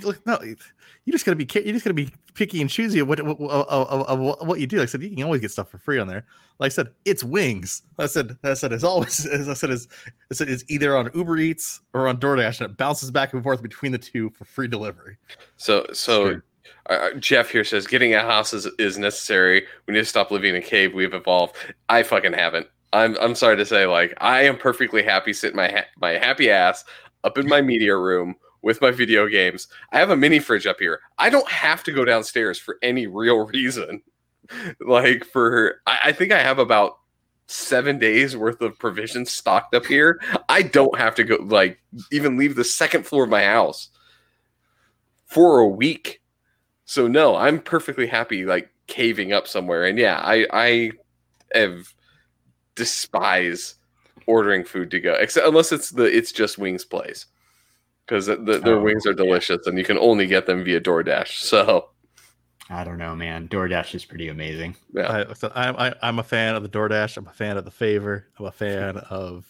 look, no, you just gotta be you just gotta be picky and choosy of what of, of, of, what you do. Like I said, you can always get stuff for free on there. Like I said, it's wings. I said, I said, it's always as I said, is I said it's either on Uber Eats or on DoorDash, and it bounces back and forth between the two for free delivery. So, so uh, Jeff here says getting a house is, is necessary. We need to stop living in a cave. We've evolved. I fucking haven't. I'm I'm sorry to say, like I am perfectly happy sitting my ha- my happy ass up in my media room with my video games. I have a mini fridge up here. I don't have to go downstairs for any real reason. Like for I, I think I have about seven days worth of provisions stocked up here. I don't have to go like even leave the second floor of my house for a week. So no, I'm perfectly happy like caving up somewhere. And yeah, I I have despise ordering food to go, except unless it's the it's just Wings Place because the, their Oh, wings are delicious and you can only get them via DoorDash. So I don't know, man. DoorDash is pretty amazing. yeah, I, so I'm I, I'm a fan of the DoorDash. I'm a fan of the Favor. I'm a fan of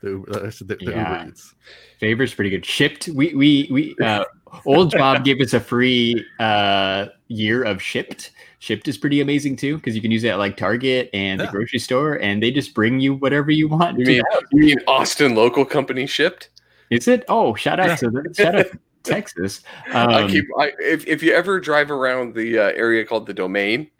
the Uber, uh, the, the Yeah. Uber Eats. Favor's pretty good. Shipt. We we we uh old job gave us a free uh year of Shipt. Shipt is pretty amazing too because you can use it at like Target and Yeah. the grocery store, and they just bring you whatever you want. you mean you mean Austin local company Shipt? Is it? Oh, shout out to the, shout out Texas. Um, I keep I, if if you ever drive around the uh, area called the Domain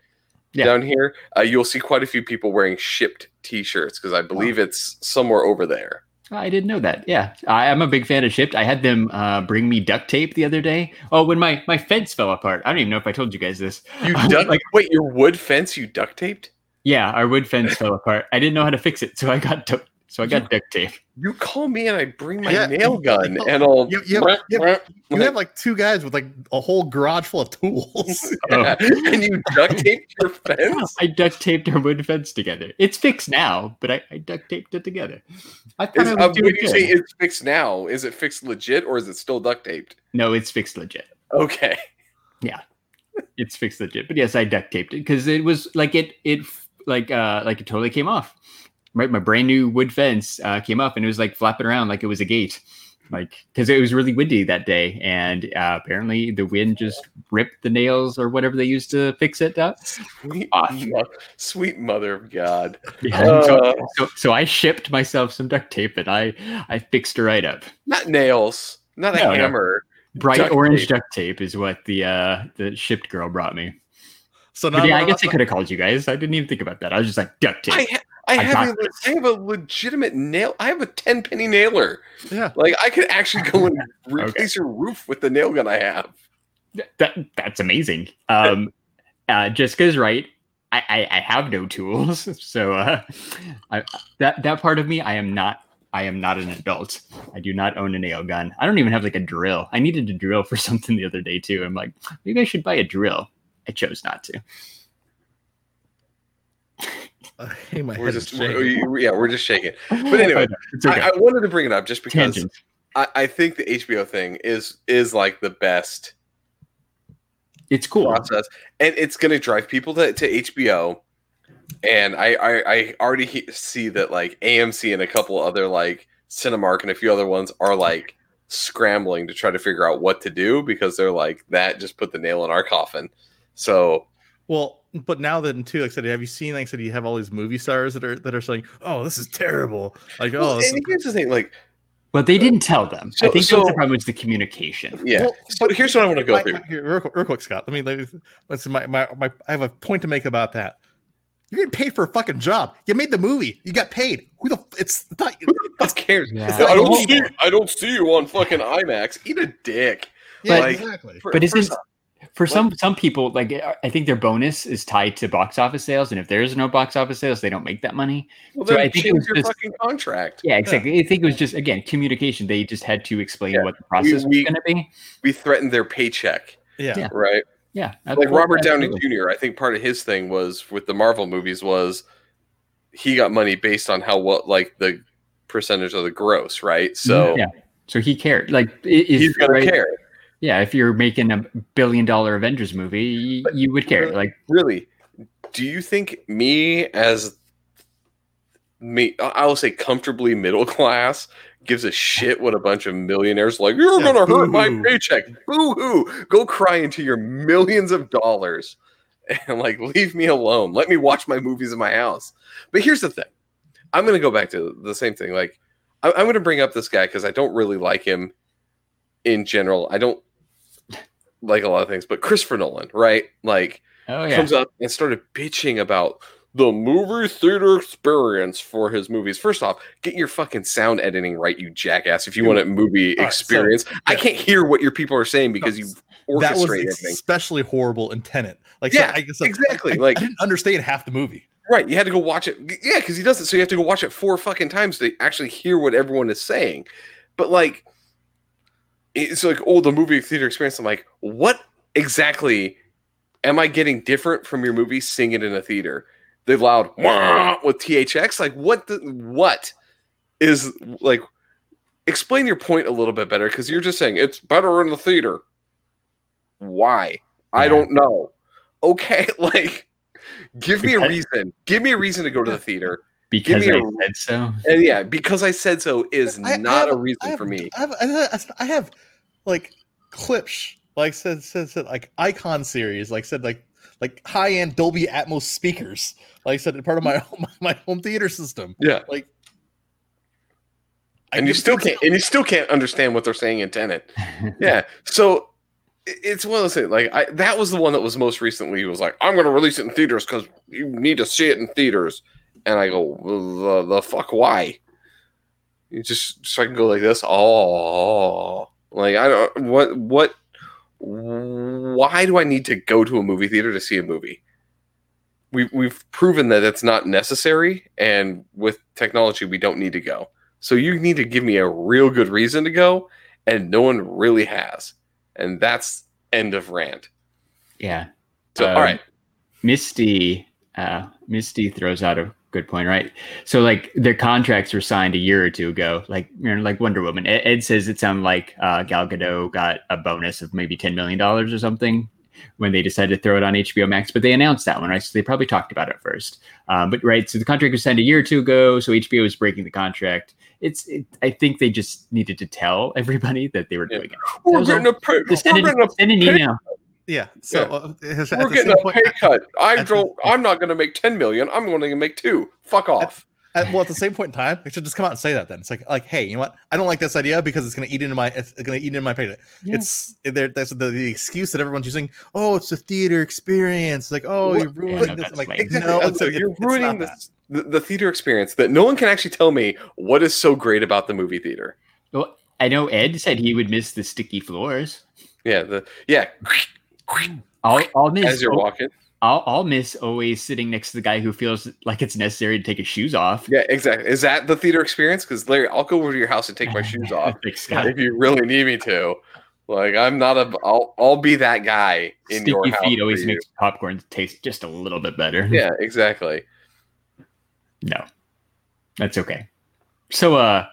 Yeah. down here, uh, you'll see quite a few people wearing Shipt T-shirts because I believe it's somewhere over there. I didn't know that. Yeah, I, I'm a big fan of Shipt. I had them uh, bring me duct tape the other day. Oh, when my my fence fell apart. I don't even know if I told you guys this. You duct, like- wait, your wood fence you duct taped? Yeah, our wood fence fell apart. I didn't know how to fix it, so I got du- so I got duct tape. You call me and I bring my Yeah. nail gun and I'll You- you have- you You have like two guys with like a whole garage full of tools. Oh. and you duct taped your fence. I duct taped our wood fence together. It's fixed now, but I, I duct taped it together. I thought Is, I was when doing you good. say it's fixed now, is it fixed legit or is it still duct taped? no, it's fixed legit. Okay. Yeah. It's fixed legit. But yes, I duct taped it because it was like it it like uh like it totally came off. Right, my brand new wood fence uh, came up and it was like flapping around like it was a gate, like because it was really windy that day, and uh, apparently the wind just ripped the nails or whatever they used to fix it up. Sweet, Off. mo- sweet mother of God. Yeah, Uh. so, so, so I shipped myself some duct tape and I I fixed her right up. Not nails, not a No, no. hammer. Bright Duct orange tape. duct tape is what the uh the Shipt girl brought me. So now, yeah, I guess I could have called you guys. I didn't even think about that. I was just like duct tape. I, ha- I, I have got a, this. I have a legitimate nail. I have a 10 penny nailer. yeah. Like, I could actually go and replace your roof with the nail gun I have. That that's amazing. Um, uh, Jessica's right. I, I, I have no tools, so uh, I, that that part of me, I am not. I am not an adult. I do not own a nail gun. I don't even have like a drill. I needed a drill for something the other day too. I'm like, maybe I should buy a drill. I chose not to. I hate my We're just, we're- yeah, we're just shaking. But anyway, okay. I, I wanted to bring it up just because I, I think the HBO thing is is like the best It's cool. process, and it's going to drive people to, to HBO. And I, I I already he- see that like AMC and a couple other like Cinemark and a few other ones are like scrambling to try to figure out what to do because they're like that just put the nail in our coffin. So Well, but now that too, like I said, have you seen? Like I said, you have all these movie stars that are that are saying, "Oh, this is terrible." Like, oh, Well, this and is- here's the thing: like, but they didn't tell them. So, I think so- the problem was the communication. Yeah. Well, so but here's what I want to go my- through. here, real, quick- real quick, Scott. Let me. Let me let's my, my my. I have a point to make about that. You're getting paid for a fucking job. You made the movie. You got paid. Who the? f- It's not. Who cares? Yeah. I don't see. I don't see you on fucking IMAX. Eat a dick. Yeah, Like- exactly. For- But isn't off, for some some people like I think their bonus is tied to box office sales, and if there is no box office sales, they don't make that money. well, so then I think it was your just- fucking contract. Yeah, exactly. I think it was just again communication. They just had to explain Yeah. what the process we- was going to be. We threatened their paycheck, Yeah. Yeah. right? Yeah, like Robert Downey. Jr. I think part of his thing was with the Marvel movies was he got money based on how what like the percentage of the gross, right? So Yeah. So he cared. Like i- if, he's gonna right, care. Yeah, if you're making a billion dollar Avengers movie, y- you would care. Like Really, do you think me as me, I I will say comfortably middle class, gives a shit what a bunch of millionaires like? You're Yeah, gonna hurt my paycheck. Boo hoo! Go cry into your millions of dollars, and like leave me alone. Let me watch my movies in my house. But here's the thing. I'm gonna go back to the same thing. Like I- I'm gonna bring up this guy because I don't really like him in general. I don't like a lot of things, but Christopher Nolan, right? Like oh yeah, comes up and started bitching about the movie theater experience for his movies. First off, get your fucking sound editing right, you jackass. If you want a movie All right, so- experience, I can't hear what your people are saying because oh, you That was orchestrate everything. especially horrible in Tenet. Like, so Yeah, I guess, like, exactly, I, like- I didn't understand half the movie. Right, you had to go watch it. Yeah, because he does it, so you have to go watch it four fucking times to actually hear what everyone is saying. But like, it's like, oh, the movie theater experience. I'm like, what exactly am I getting different from your movie? Sing it in a theater. The loud "Wah!" with THX. Like, what? The, what is like? Explain your point a little bit better because you're just saying it's better in the theater. Why? I don't know. Okay, like give me a reason. Give me a reason to go to the theater. because me I a- said so. And yeah, because I said so is I- I not have- a reason I have- for me. I have, I have, I have like Klipsch, like said, said, said, like icon series, like said, like like high end Dolby Atmos speakers, like said, part of my my, my home theater system. Yeah. Like, I And you still can't and you still can't understand what they're saying in Tenet. Yeah. So it's one of those things. Like I, that was the one that was most recently. He was like, "I'm going to release it in theaters because you need to see it in theaters." And I go, "The the fuck? Why?" You just so I can go like this. Oh, like I don't what what. Why do I need to go to a movie theater to see a movie? We've we've proven that it's not necessary, and with technology, we don't need to go. So you need to give me a real good reason to go, and no one really has. And that's end of rant. yeah, So Um, all right, Misty, uh, Misty throws out a good point, right? So like their contracts were signed a year or two ago, like you know, like Wonder Woman. Ed, Ed says it sounded like uh, Gal Gadot got a bonus of maybe ten million dollars or something when they decided to throw it on HBO Max. But they announced that one, right? So they probably talked about it first. Um, but right, so the contract was signed a year or two ago. So HBO is breaking the contract. It's, it, I think they just needed to tell everybody that they were Yeah. doing it. we're getting a pay, send, we're an, getting a, send an email. Yeah. So Yeah. uh, we're getting a point- pay cut. I don't. I'm not going to make ten million. I'm going to make two. Fuck off. At, well, at the same point in time, they should just come out and say that. Then it's like, like, hey, you know what? I don't like this idea because it's going to eat into my, it's going to eat into my paycheck. Yeah. It's there. That's the, the excuse that everyone's using. Oh, it's a theater experience. Like, oh, What- you're Yeah, ruining no, this. I'm like. Exactly. no, so you're it's not ruining that. the, the the theater experience that no one can actually tell me what is so great about the movie theater. Well, I know Ed said he would miss the sticky floors. Yeah, the yeah. I'll, I'll miss. As you're walking, I'll, I'll miss always sitting next to the guy who feels like it's necessary to take his shoes off. yeah, exactly. Is that the theater experience? Because Larry, I'll go over to your house and take my shoes off if you really need me to. Like I'm not a. I'll I'll be that guy in your Sticky house. feet always makes popcorn taste just a little bit better. Yeah, exactly. No, that's okay. So, uh,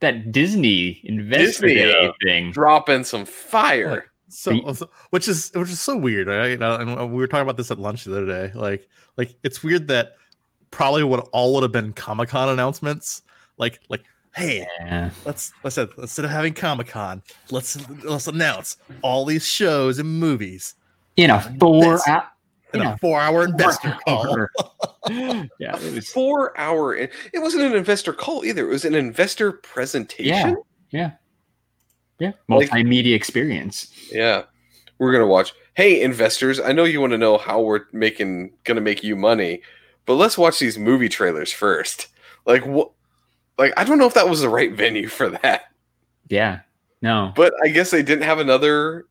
that Disney Investor Disney, uh, thing. Dropping some fire. So, so- which is which is so weird, right? You know, and uh, we were talking about this at lunch the other day. Like, like it's weird that probably what all would have been Comic Con announcements. Like, like, hey, Yeah. let's let's instead of having Comic Con, let's let's announce all these shows and movies. In a four This- hour, in Yeah. a four-hour investor call. yeah, it was. Four hour. It wasn't an investor call either. It was an investor presentation. Yeah, yeah, Like- multimedia experience. Yeah. We're gonna watch. Hey, investors! I know you want to know how we're making gonna make you money, but let's watch these movie trailers first. Like what? Like I don't know if that was the right venue for that, Yeah, no, but I guess they didn't have another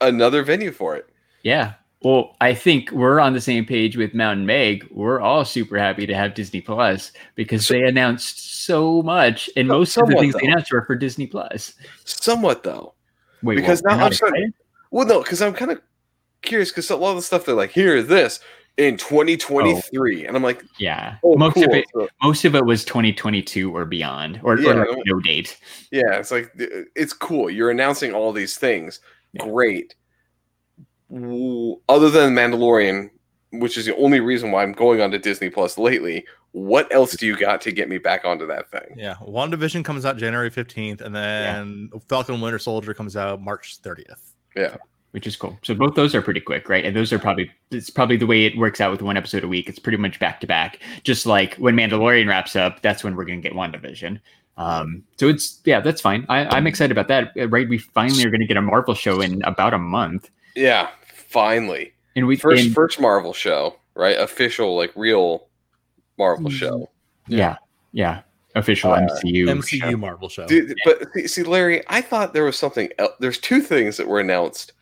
another venue for it. yeah. Well, I think we're on the same page with Mountain Meg. We're all super happy to have Disney Plus because they announced so much, and So- most of the things they announced were for Disney Plus. Somewhat though. Wait, Because what? now I'm starting- Well, no, because I'm kind of curious because a lot of the stuff they're like, here is this in 2023, and I'm like, Yeah, oh, most cool. of it, So- most of it was 2022 or beyond, or, Yeah, or no- no date. Yeah, it's like it's cool. You're announcing all these things. Yeah. Great. W- Other than Mandalorian, which is the only reason why I'm going on to Disney Plus lately, what else do you got to get me back onto that thing? Yeah, WandaVision comes out January fifteenth, and then Falcon and Winter Soldier comes out March thirtieth. Yeah. which is cool. So both those are pretty quick, right? And those are probably it's probably the way it works out with one episode a week. It's pretty much back to back. Just like when Mandalorian wraps up, that's when we're gonna get WandaVision. Um, so it's yeah, that's fine. I, I'm excited about that. Uh, Right, we finally are gonna get a Marvel show in about a month, Yeah, finally. and we First and- first Marvel show, right? Official, like real Marvel show. yeah, yeah, official Uh, MCU. MCU show. Marvel show. Dude, but see- see, Larry, I thought there was something else. There's two things that were announced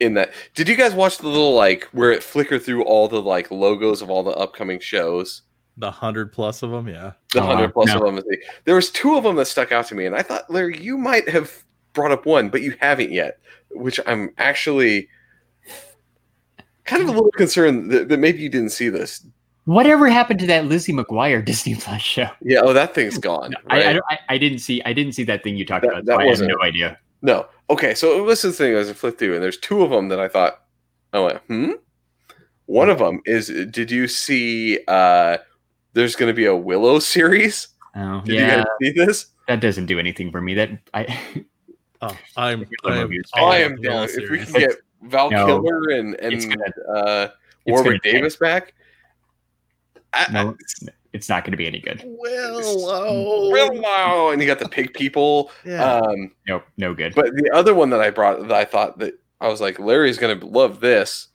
in that. Did you guys watch the little like where it flickered through all the like logos of all the upcoming shows? the hundred plus of them, yeah. The Uh, hundred plus no. of them. There was two of them that stuck out to me, and I thought, Larry, you might have brought up one, but you haven't yet, which I'm actually kind of a little concerned that, that maybe you didn't see this. Whatever happened to that Lizzie McGuire Disney Plus show? Yeah, oh, that thing's gone. I, I, I, I didn't see I didn't see that thing you talked That- about. that so I have wasn't- no idea. No. Okay, so it was the thing as I flipped through, and there's two of them that I thought, I went, hmm. One of them is, did you see? uh There's going to be a Willow series. Oh Did yeah, you guys see this? that doesn't do anything for me. That I Oh, I'm. I am, movie I am down. If we can get Val No. Kilmer and and gonna- uh, it's Warwick gonna Davis back, I, no, it's not going to be any good. Willow. Willow, and you got the pig people. Yeah. Um, Nope, no good. But the other one that I brought that I thought that I was like, Larry's gonna love this.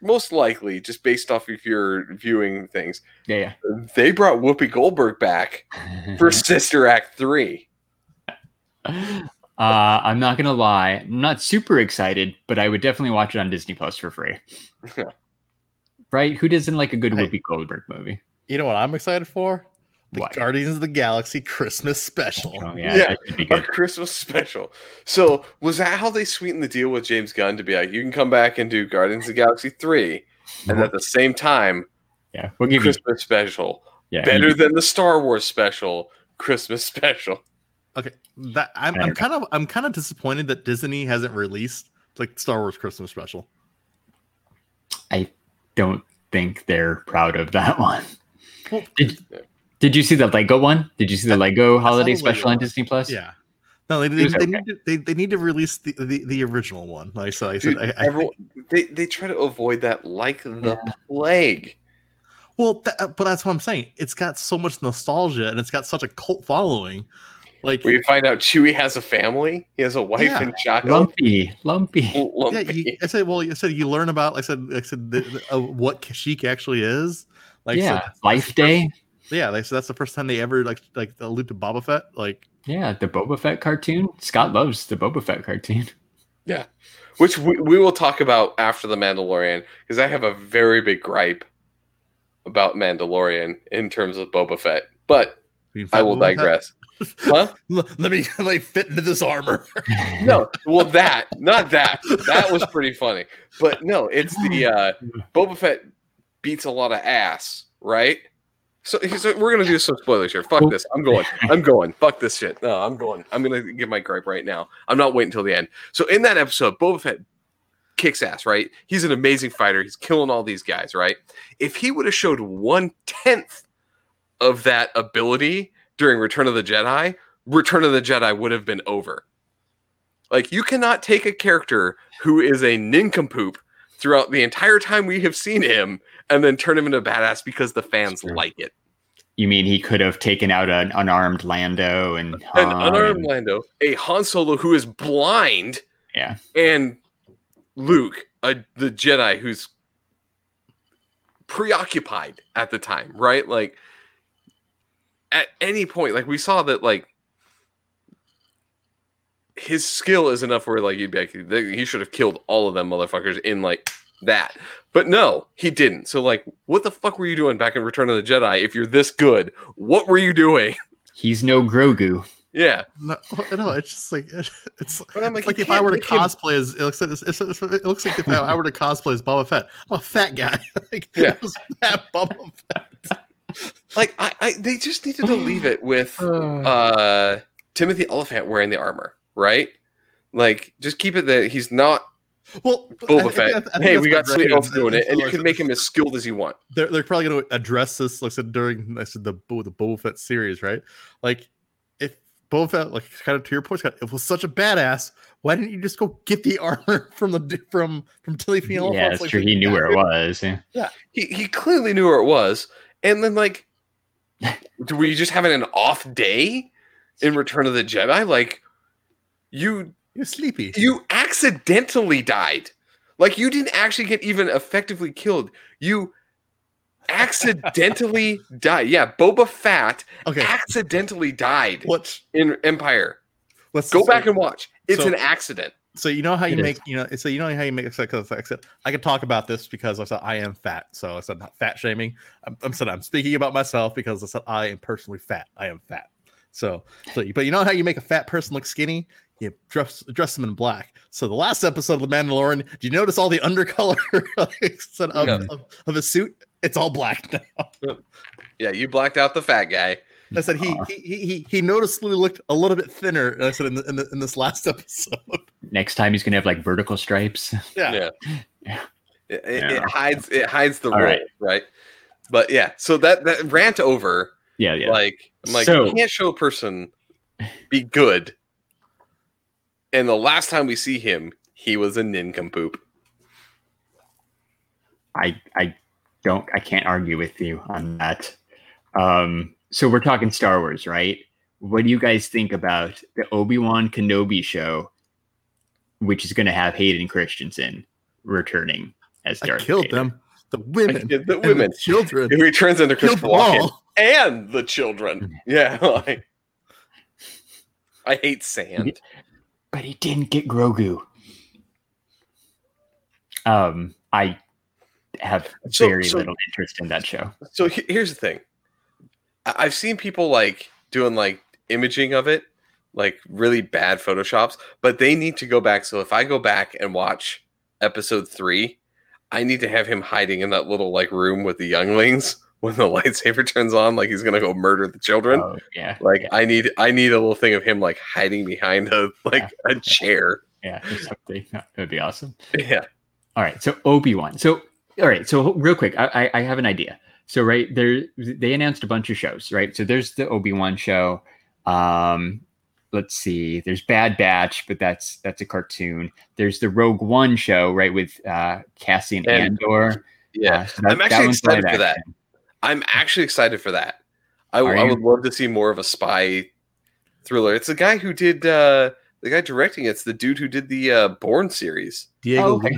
Most likely, just based off of your viewing things. yeah, They brought Whoopi Goldberg back for Sister Act 3. uh, I'm not gonna lie, I'm not super excited, but I would definitely watch it on Disney Plus for free. right? Who doesn't like a good Hey. Whoopi Goldberg movie? You know what I'm excited for? The What? Guardians of the Galaxy Christmas special. Oh yeah, Yeah. that should be A. Christmas special. So was that how they sweetened the deal with James Gunn to be like, you can come back and do Guardians of the Galaxy 3 and at the same time, Yeah, we'll give you Christmas special. yeah, Better you- than the Star Wars special, Christmas special. Okay, that I'm, I'm kind of I'm kind of disappointed that Disney hasn't released like Star Wars Christmas special. I don't think they're proud of that one. Well, Did, did you see the Lego one? Did you see the Lego holiday the Lego special on. Disney Plus? Yeah. No, they, they, they, okay. need to, they, they need to release the, the, the original one. Like so, I said, Dude, I, I, everyone, they, they try to avoid that like the plague. well, that, uh, but that's what I'm saying. It's got so much nostalgia and it's got such a cult following. Like, Where you find out Chewie has a family, he has a wife Yeah. and child. Lumpy, lumpy. yeah, Lumpy. you, I said, well, you said you learn about, like I said, like I said, the, the, uh, what Kashyyyk actually is. Like, yeah, that's- that's Life the first- Day. yeah, like, so that's the first time they ever like like allude to Boba Fett. Like, Yeah, the Boba Fett cartoon. Scott loves the Boba Fett cartoon. Yeah, which we, we will talk about after the Mandalorian, because I have a very big gripe about Mandalorian in terms of Boba Fett. But I will Boba Fett, digress. Huh? Let me me fit into this armor. No, well that, not that. That was pretty funny. But no, it's the uh Boba Fett beats a lot of ass, right? So, so we're gonna do some spoilers here. Fuck this. I'm going. I'm going. Fuck this shit. No, I'm going. I'm gonna give my gripe right now. I'm not waiting until the end. So in that episode, Boba Fett kicks ass, right? He's an amazing fighter. He's killing all these guys, right? If he would have showed one tenth of that ability during Return of the Jedi, Return of the Jedi would have been over. Like you cannot take a character who is a nincompoop throughout the entire time we have seen him, and then turn him into a badass because the fans like it. You mean he could have taken out an unarmed Lando and An unarmed and- Lando, a Han Solo who is blind, Yeah. and Luke, a, the Jedi who's preoccupied at the time, right? Like at any point, like we saw that, like his skill is enough where like you'd be like, he should have killed all of them motherfuckers in like that. But no, he didn't. So like, what the fuck were you doing back in Return of the Jedi? If you're this good, what were you doing? He's no Grogu. Yeah, No, no, it's just like it's, But I'm it's like, like, if I were to make him- cosplay as it looks, like, it's, it's, it's- it looks like if I were to cosplay as Boba Fett, I'm a fat guy. like, Yeah. it was fat Boba Fett. Like I, I they just needed to leave it with uh Timothy Olyphant wearing the armor, right? Like just keep it that he's not Well, I- I Boba Fett. I think hey, we got somebody Gretchen else doing it, and you can make him as skilled as you want. They're, they're probably going to address this, like I said during I said the Bo- the Boba Fett series, right? Like, if Boba Fett, like kind of to your point, Scott, it was such a badass. Why didn't you just go get the armor from the from from Timothy Olyphant? Yeah, it's true. He knew where it was. Yeah. He he clearly knew where it was, and then like, do we just having an off day in Return of the Jedi? Like, you You're sleepy. you accidentally died. Like you didn't actually get even effectively killed. You accidentally died. Yeah, Boba Fett Okay, accidentally died what? in Empire. Let's Go back and watch. It's so- an accident. So you know how you It is. make you know so you know how you make so, cause I said I can talk about this because I said I am fat. So I said not fat shaming. I'm, I'm said I'm speaking about myself because I said I am personally fat. I am fat. So so you- but you know how you make a fat person look skinny? You dress dress them in black. So the last episode of The Mandalorian, do you notice all the undercolor like, said of, Yeah. of, of his suit? It's all black now. Yeah, you blacked out the fat guy. I said he he, he he he noticeably looked a little bit thinner. and I said in, the, in, the, in this last episode. Next time he's gonna have like vertical stripes. Yeah. Yeah. Yeah. It, it- Yeah. it hides it hides the All role, right. right. But yeah, so that that rant over, Yeah, yeah. like I'm like So- you can't show a person be good. And the last time we see him, he was a nincompoop. I I don't I can't argue with you on that. Um, so we're talking Star Wars, right? What do you guys think about the Obi Wan Kenobi show, which is going to have Hayden Christensen returning as I killed Vader? them. The women. The and the women. children. He returns into Killed Christopher them Walken and the children. Yeah, like I hate sand. but he didn't get Grogu. Um, I have So- very so- little interest in that show. So here's the thing. I've seen people like doing like imaging of it, like really bad photoshops, but they need to go back. So if I go back and watch episode three, I need to have him hiding in that little like room with the younglings when the lightsaber turns on, like he's gonna go murder the children. Oh, yeah, like yeah. I need I need a little thing of him like hiding behind a like a chair. yeah, something. That would be awesome. Yeah. All right, so Obi Wan. So all right, so real quick, I, I I have an idea. So right there, they announced a bunch of shows, right? So there's the Obi Wan show. Um, let's see, there's Bad Batch, but that's that's a cartoon. There's the Rogue One show, right, with uh, Cassian And- Andor. Yeah. Uh, so that- I'm actually excited live for that. action. I'm actually excited for that. I, I would love to see more of a spy thriller. It's the guy who did uh the guy directing it's the dude who did the uh Bourne series. Diego Oh, okay.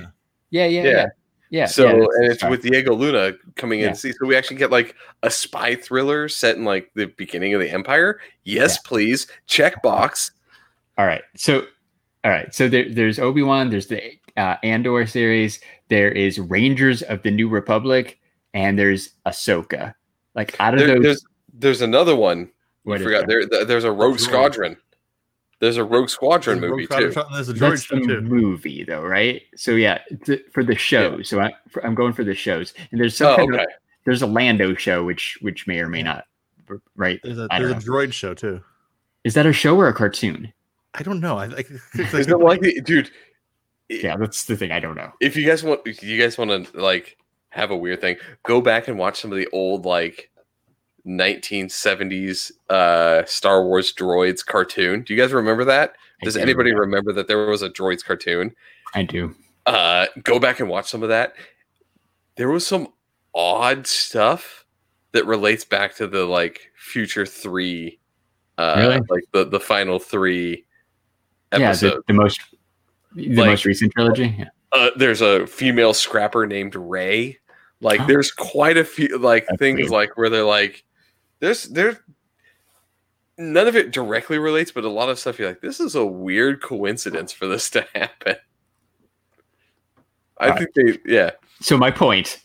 Yeah, yeah, Yeah. yeah, yeah. so yeah, and it's with Diego Luna coming in Yeah. to see. So we actually get like a spy thriller set in like the beginning of the Empire. Yes, please. Check box. All right. So, all right. So there, there's Obi Wan. There's the uh, Andor series. There is Rangers of the New Republic, and there's Ahsoka. Like out of There- those, there's there's another one. what I forgot. there? There, there- there's a Rogue Squadron. There's a Rogue Squadron There's a movie Rogue too. Squadron, There's a droid That's the too. movie, though, right? So yeah, th- for the shows. So I, for, I'm going for the shows, and there's some Oh, kind of- there's a Lando show, which which may or may not, right? There's a I there's a droid show too. Is that a show or a cartoon? I don't know. I, I, Is it like the dude? Yeah, that's the thing. I don't know. if you guys want if you guys want to like have a weird thing go back and watch some of the old like 1970s uh star wars droids cartoon do you guys remember that does do, anybody remember that there was a droids cartoon I do. uh, go back and watch some of that. There was some odd stuff that relates back to the like future three, uh, Really? like the the final three Yeah, the, the most the Like- most recent trilogy. Yeah. uh, there's a female scrapper named Ray. Like, Oh. there's quite a few like That's things weird. like where they're like, there's there's none of it directly relates, but a lot of stuff you're like, this is a weird coincidence for this to happen. I Right. think they, yeah, So my point,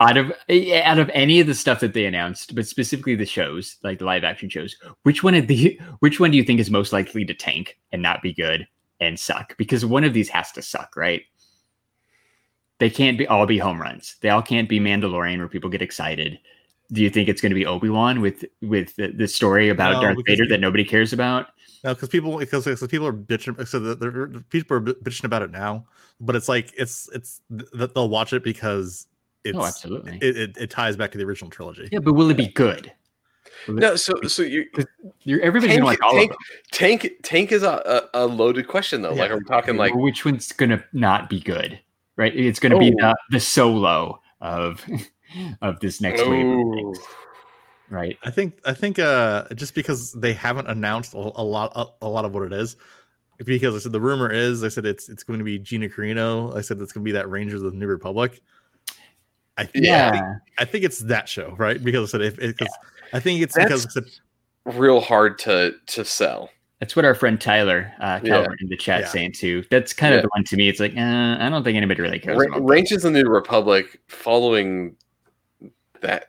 out of out of any of the stuff that they announced, but specifically the shows, like the live action shows, which one of the which one do you think is most likely to tank and not be good and suck? Because one of these has to suck, right? They can't be all be home runs. They all can't be Mandalorian where people get excited. Do you think it's going to be Obi Wan with with the, the story about No, Darth Vader you- that nobody cares about? No, because people because because people are bitching. So the, the, people are bitching about it now, but it's like it's it's th- they'll watch it because oh, it's oh, absolutely. it, it, it ties back to the original trilogy. yeah, but will it be good? Will no. So so you you're, everybody's tank, gonna like all tank, of them. tank tank is a, a, a loaded question though. Like Yeah. I'm talking like which one's gonna not be good, right? It's gonna be Oh. the, the solo of of this next wave oh, things, right? I think I think uh just because they haven't announced a, a lot a, a lot of what it is, because I said the rumor is I said it's it's going to be Gina Carano. I said it's going to be that Rangers of the New Republic. I think Yeah. I think it's that show, right? Because I said if because I think it's That's- because I said real hard to to sell. That's what our friend Tyler uh, Yeah. In the chat Yeah. saying too. That's kind of the one to me. It's like uh, I don't think anybody really cares Ra- about. Rangers of the New Republic following that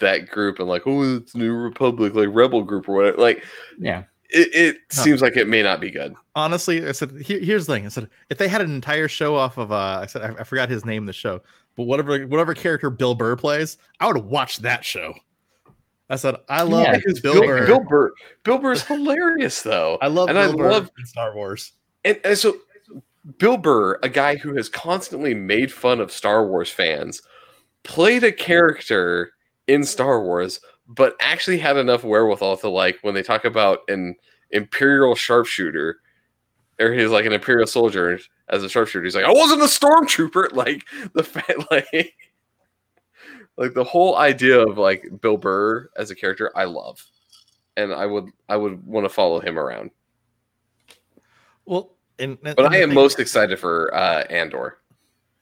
that group and like oh it's New Republic like rebel group or whatever like Yeah, it, it No. seems like it may not be good. honestly, I said here, here's the thing. I said if they had an entire show off of uh I said I, I forgot his name the show, but whatever whatever character Bill Burr plays, I would watch that show. I said I love Yeah, Bill, Bill, Burr. Bill Burr Bill Burr's hilarious though. I love and Bill I Burr love Star Wars. and, and so Bill Burr, a guy who has constantly made fun of Star Wars fans, played a character in Star Wars, but actually had enough wherewithal to like when they talk about an imperial sharpshooter, or he's like an imperial soldier as a sharpshooter. He's like, I wasn't a stormtrooper. Like the fact, like, like the whole idea of like Bill Burr as a character, I love, and I would I would want to follow him around. Well, and, and- But I am most excited for uh, Andor.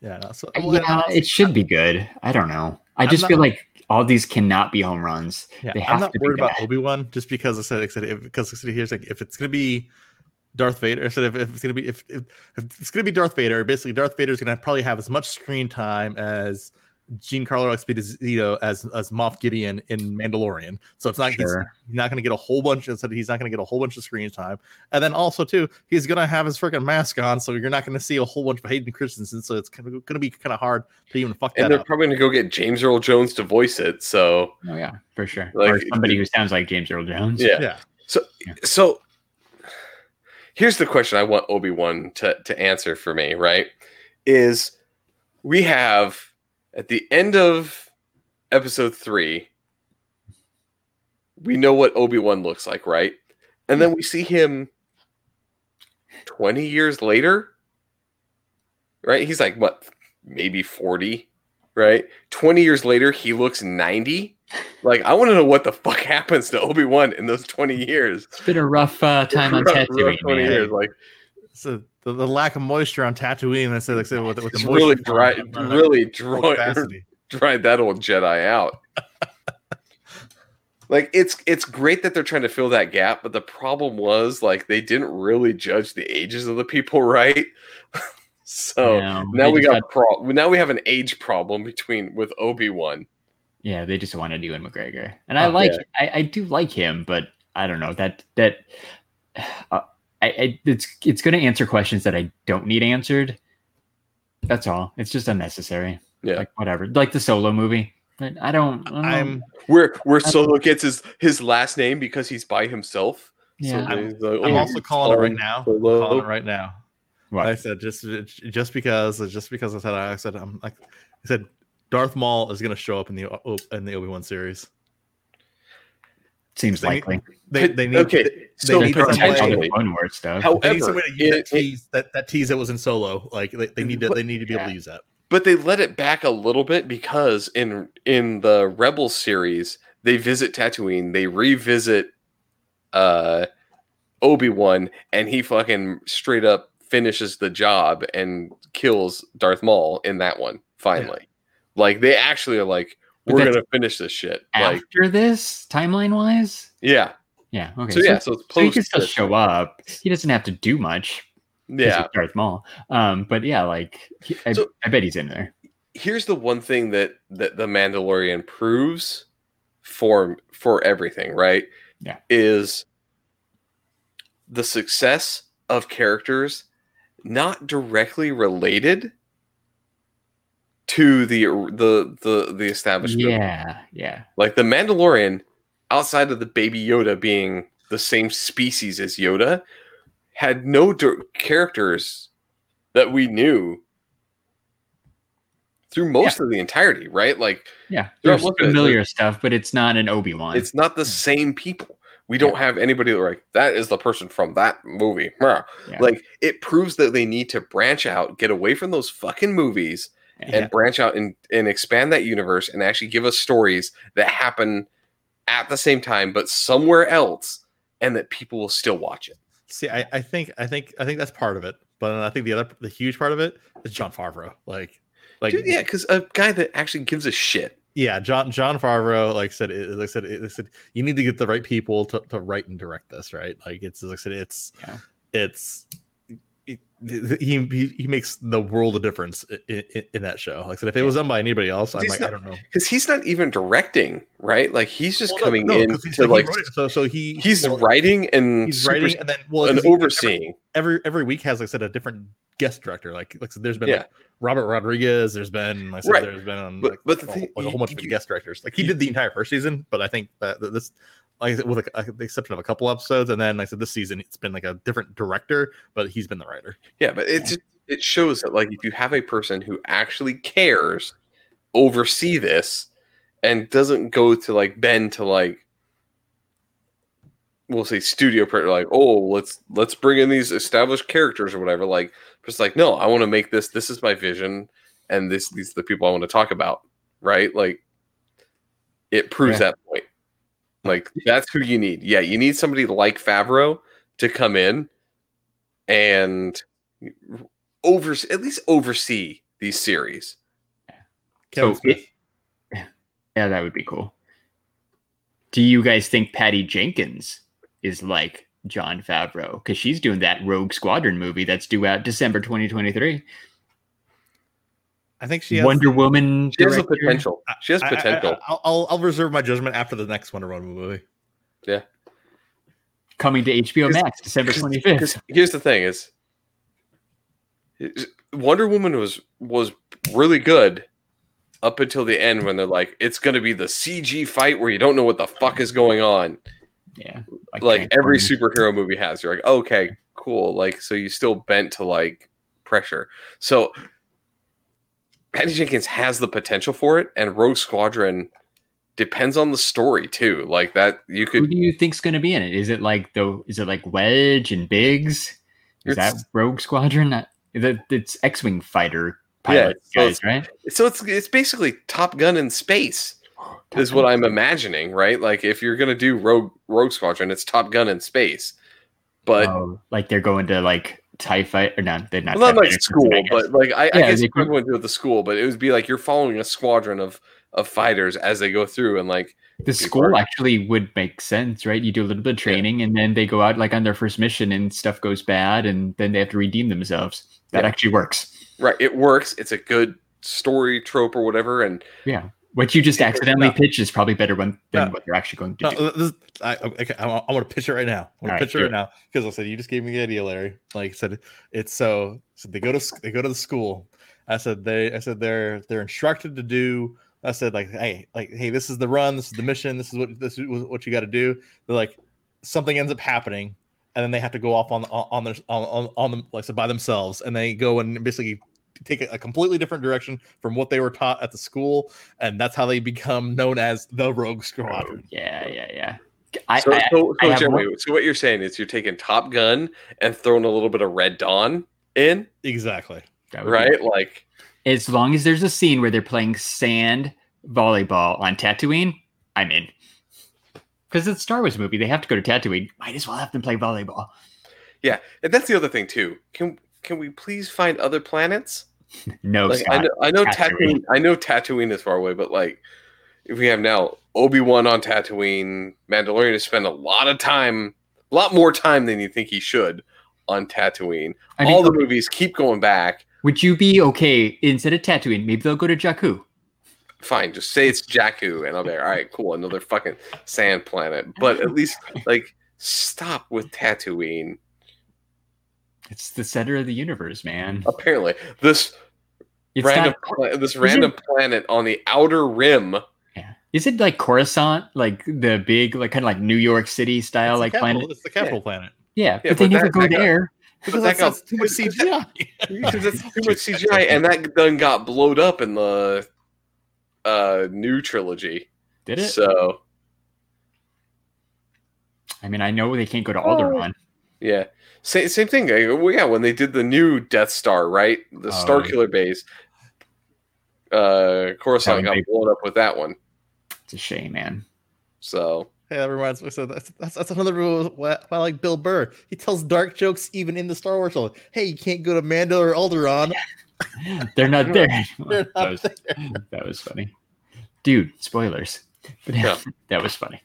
Yeah. No, so, yeah, well, also- it should be good. I don't know. I I'm just not- feel like all these cannot be home runs. Yeah, They I'm not to worried about. Obi Wan just because I said, I said if, because I said here's like if it's gonna be Darth Vader. I said if, if it's gonna be if, if, if it's gonna be Darth Vader, basically Darth Vader's gonna probably have as much screen time as Giancarlo Esposito as as Moff Gideon in Mandalorian. So it's not he's, Sure. he's not gonna get a whole bunch of he's not gonna get a whole bunch of screen time. And then also too, he's gonna have his freaking mask on, so you're not gonna see a whole bunch of Hayden Christensen. So it's kind of gonna be kind of hard to even fuck And that they're up. probably going to go get James Earl Jones to voice it. So, Oh yeah, for sure. Like, or somebody who sounds like James Earl Jones. yeah. Yeah. So, here's the question I want Obi Wan to, to answer for me, right? Is we have at the end of episode three, we know what Obi Wan looks like, right? And then we see him 20 years later, right? He's like, what, maybe 40, right? 20 years later, he looks 90. Like, I want to know what the fuck happens to Obi Wan in those 20 years. It's been a rough uh, time on Rough- rough Tatooine, 20 man. years. Like, So the, the lack of moisture on Tatooine, I said, like I said with, with it's the really dry, on- on- really on dry, dried that old Jedi out. like it's it's great that they're trying to fill that gap, but the problem was like they didn't really judge the ages of the people right. so Yeah, now we just got pro- now we have an age problem between with Obi Wan. Yeah, they just wanted Ewan McGregor, and I Oh, like, yeah. I, I do like him, but I don't know that that uh, I, I it's it's going to answer questions that I don't need answered. That's all. It's just unnecessary. Yeah. like whatever, like the solo movie. But I don't. I don't I'm Where where Solo gets his his last name because he's by himself. yeah. So he's like, I'm "Oh, also calling it right now. Solo." calling it right now. What? I said just just because just because I said I said I'm like I said Darth Maul is going to show up in the in the Obi Wan series. Seems They- likely. They they need okay, they, so they need They're some trying to way- do potentially- the Clone Wars stuff. How- they need some However, way to use that it- it- tease that, that tease that was in solo. Like they, they need to But- they need to be able yeah. to use that. but they let it back a little bit because in in the Rebel series, they visit Tatooine, they revisit uh Obi Wan, and he fucking straight up finishes the job and kills Darth Maul in that one. Finally, like they actually are like, But we're gonna finish this shit. Like, After this, timeline wise, yeah. yeah, okay. So yeah, so it's so he can still show up. He doesn't have to do much. Yeah. Darth Maul. Um, but yeah, like he- I, So- I bet he's in there. here's the one thing that that the Mandalorian proves for for everything, right? Yeah. Is the success of characters not directly related to the the the the established movie. Yeah, yeah, Like the Mandalorian, outside of the baby Yoda being the same species as Yoda, had no dir- characters that we knew through most of the entirety, right? Like yeah. There's looking at- familiar stuff, but it's not an Obi Wan. it's not the same people. We don't have anybody that like that is the person from that movie. Yeah. Like it proves that they need to branch out, get away from those fucking movies, Yeah. and branch out and, and expand that universe and actually give us stories that happen at the same time, but somewhere else, and that people will still watch it. See, I, I think I think I think that's part of it, but I think the other the huge part of it is Jon Favreau. Like, like Dude, yeah, because a guy that actually gives a shit. yeah, John Jon Favreau, like said, it, like said, it, like said, you need to get the right people to, to write and direct this, right? Like it's like I said, it's Yeah. it's it- he, he he makes the world of difference in, in, in that show. Like I said, if it was done by anybody else, I'm like, not- I don't know. Because he's not even directing, right? Like he's just Well, coming no, in to like so so he he's well, writing and he's super- writing and then well and he- every- overseeing. every every week has like I said a different guest director. Like like said, there's been Yeah. like Robert Rodriguez. There's been like I said, Right. there's been um, But- like, but the a, thing- like a whole bunch of guest directors. Like he did the entire first season, but I think that this like with like, uh, the exception of a couple episodes, and then like I said this season it's been like a different director, but he's been the writer. Yeah, but it just it shows that like if you have a person who actually cares oversee this and doesn't go to like bend to like we'll say studio per like oh let's let's bring in these established characters or whatever like just like no i want to make this this is my vision and this these are the people i want to talk about right like it proves Yeah. that point like that's who you need yeah you need somebody like favreau to come in and over at least oversee these series Kevin So Smith. it- yeah, that would be cool. Do you guys think Patty Jenkins is like Jon Favreau? Because she's doing that Rogue Squadron movie that's due out December 2023. I think she has Wonder Woman. she has a potential she has potential I, will I'll reserve my judgment after the next Wonder Woman movie. Yeah. Coming to HBO Max December twenty fifth. Here's the thing is wonder woman was was really good up until the end when they're like it's going to be the cg fight where you don't know what the fuck is going on Yeah, like every superhero movie has you're like okay cool like so you still bent to like pressure so patty jenkins has the potential for it and rogue squadron depends on the story too like that you could. Who do you think's going to be in it? Is it like the? Is it like Wedge and Biggs? Is that Rogue Squadron? That, it's X-wing fighter pilot so guys, right? So it's it's basically Top Gun in space is what I'm imagining, right? Like if you're gonna do Rogue Rogue Squadron, it's Top Gun in space. But Oh, like they're going to like TIE fight or not? They're not. well, not like school, but like I, I guess you could go into the school, but it would be like you're following a squadron of of fighters as they go through, and like the school are- actually would make sense, right? You do a little bit of training, and then they go out like on their first mission, and stuff goes bad, and then they have to redeem themselves. That Yeah. actually works. right, it works. It's a good story trope or whatever, and Yeah, what you just accidentally No. pitched is probably better one than No. what you're actually going to No, do. this, I, okay, I, I want to pitch it right now. I want All right, to pitch it right now because I said you just gave me the idea, Larry. Like I said, it's so so they go to they go to the school. I said they I said they're they're instructed to do. I said like hey like hey this is the run this is the mission this is what this is what you got to do. They're like something ends up happening and then they have to go off on on on their on on, on them like said by themselves and they go and basically take a, a completely different direction from what they were taught at the school and that's how they become known as the Rogue Squadron. Oh, yeah, yeah, yeah. I, So, I- so, I so have Jeremy, so what you're saying is you're taking Top Gun and throwing a little bit of Red Dawn in, Exactly. that would be- right? Like, as long as there's a scene where they're playing sand volleyball on Tatooine, I'm in. Because it's a Star Wars movie, they have to go to Tatooine. Might as well have them play volleyball. yeah, and that's the other thing too. Can can we please find other planets? No, Like, I know, I know Tatooine. Tatooine. I know Tatooine is far away, but like, if we have now Obi Wan on Tatooine, Mandalorian to spend a lot of time, a lot more time than you think he should on Tatooine. I mean, All the movies keep going back. would you be okay instead of Tatooine? Maybe they'll go to Jakku. Fine, just say it's Jakku, and I'll be like, all right, cool, another fucking sand planet. But at least like stop with Tatooine. It's the center of the universe, man. Apparently, this It's random not, pla- this random planet on the outer rim. yeah. Is it like Coruscant, like the big, like kind of like New York City style, like capital- planet? It's the capital planet. Yeah, Yeah, but they but never that- go that got- there. Because that that's, got- too much CGI. Because that's too much CGI, and that done got blowed up in the uh new trilogy. Did it? So I mean, I know they can't go to Oh. Alderaan. yeah, same same thing. Uh, yeah, when they did the new Death Star, right? The Oh, Star yeah. Killer base. Uh, Coruscant That got blown up with that one. It's a shame, man. So Hey, that reminds me. So that's that's, that's another rule. Why why I like Bill Burr. He tells dark jokes even in the Star Wars show. Hey, you can't go to Mando or Alderaan. They're not there. They're that, was, there. that was funny, dude. Spoilers. But Yeah. that was funny.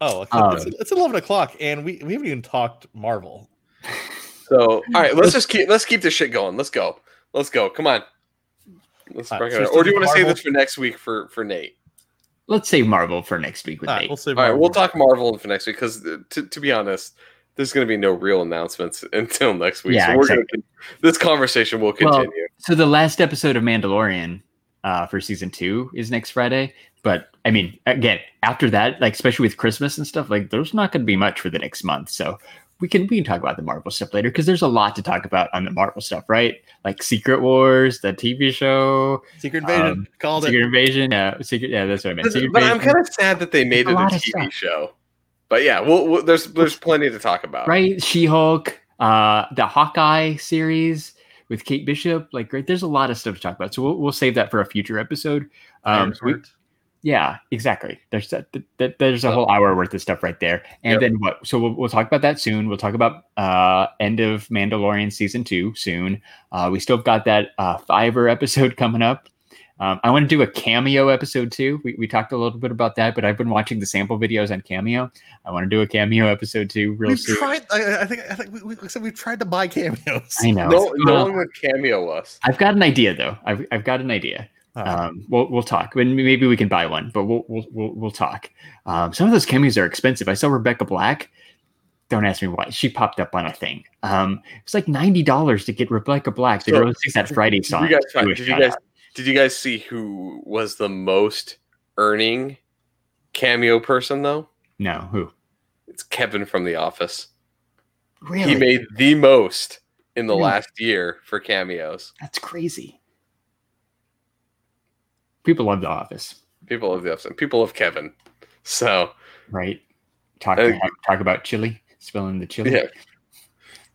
Oh, it's, Um, it's, it's eleven o'clock, and we, we haven't even talked Marvel. so all right, let's just keep let's keep this shit going. Let's go. Let's go. Come on. Let's All right, so Or do you want to say Marvel- this for next week for for Nate? Let's save Marvel for next week with All right, Nate. we'll save All right, we'll talk Marvel for next week because, to, to be honest, there's going to be no real announcements until next week. Yeah, so we're exactly. going to this conversation will Well, continue. So the last episode of Mandalorian uh, for season two is next Friday. But I mean, again, after that, like especially with Christmas and stuff, like there's not going to be much for the next month. So we can we can talk about the Marvel stuff later because there's a lot to talk about on the Marvel stuff, right? Like Secret Wars, the TV show, Secret Invasion. um, Called Secret it. Invasion. Yeah, Secret. Yeah, that's what I meant. but Secret but I'm kind of sad that they made a it a of TV show. But yeah, we'll, we'll, there's there's plenty to talk about. right? She Hulk, uh, the Hawkeye series with Kate Bishop. Like, great. There's a lot of stuff to talk about. So we'll, we'll save that for a future episode. Um, we- yeah, exactly. There's that, that, There's a whole hour worth of stuff right there. And Yep. then what? So we'll, we'll talk about that soon. We'll talk about uh, end of Mandalorian season two soon. Uh, we still have got that uh, Fiverr episode coming up. Um, I want to do a cameo episode too. We, we talked a little bit about that, but I've been watching the sample videos on Cameo. I want to do a cameo episode too, real We've soon. tried. I, I think. I think we, we, like I said we've tried to buy cameos. I know. No, no Well, one would cameo us. I've got an idea though. I've, I've got an idea. Um, we'll we'll talk. And maybe we can buy one, but we'll we'll we'll, we'll talk. Um, some of those cameos are expensive. I saw Rebecca Black. Don't ask me why. She popped up on a thing. Um, it's like ninety dollars to get Rebecca Black to So, go sing that Friday Did song. you guys Do find, did you guys out. Did you guys see who was the most earning cameo person though? No, who? It's Kevin from The Office. Really? He made the most in the Really? last year for cameos. That's crazy. People love The Office, People love the Office. People love Kevin. So right? Talk I- talk about chili, spilling the chili. yeah.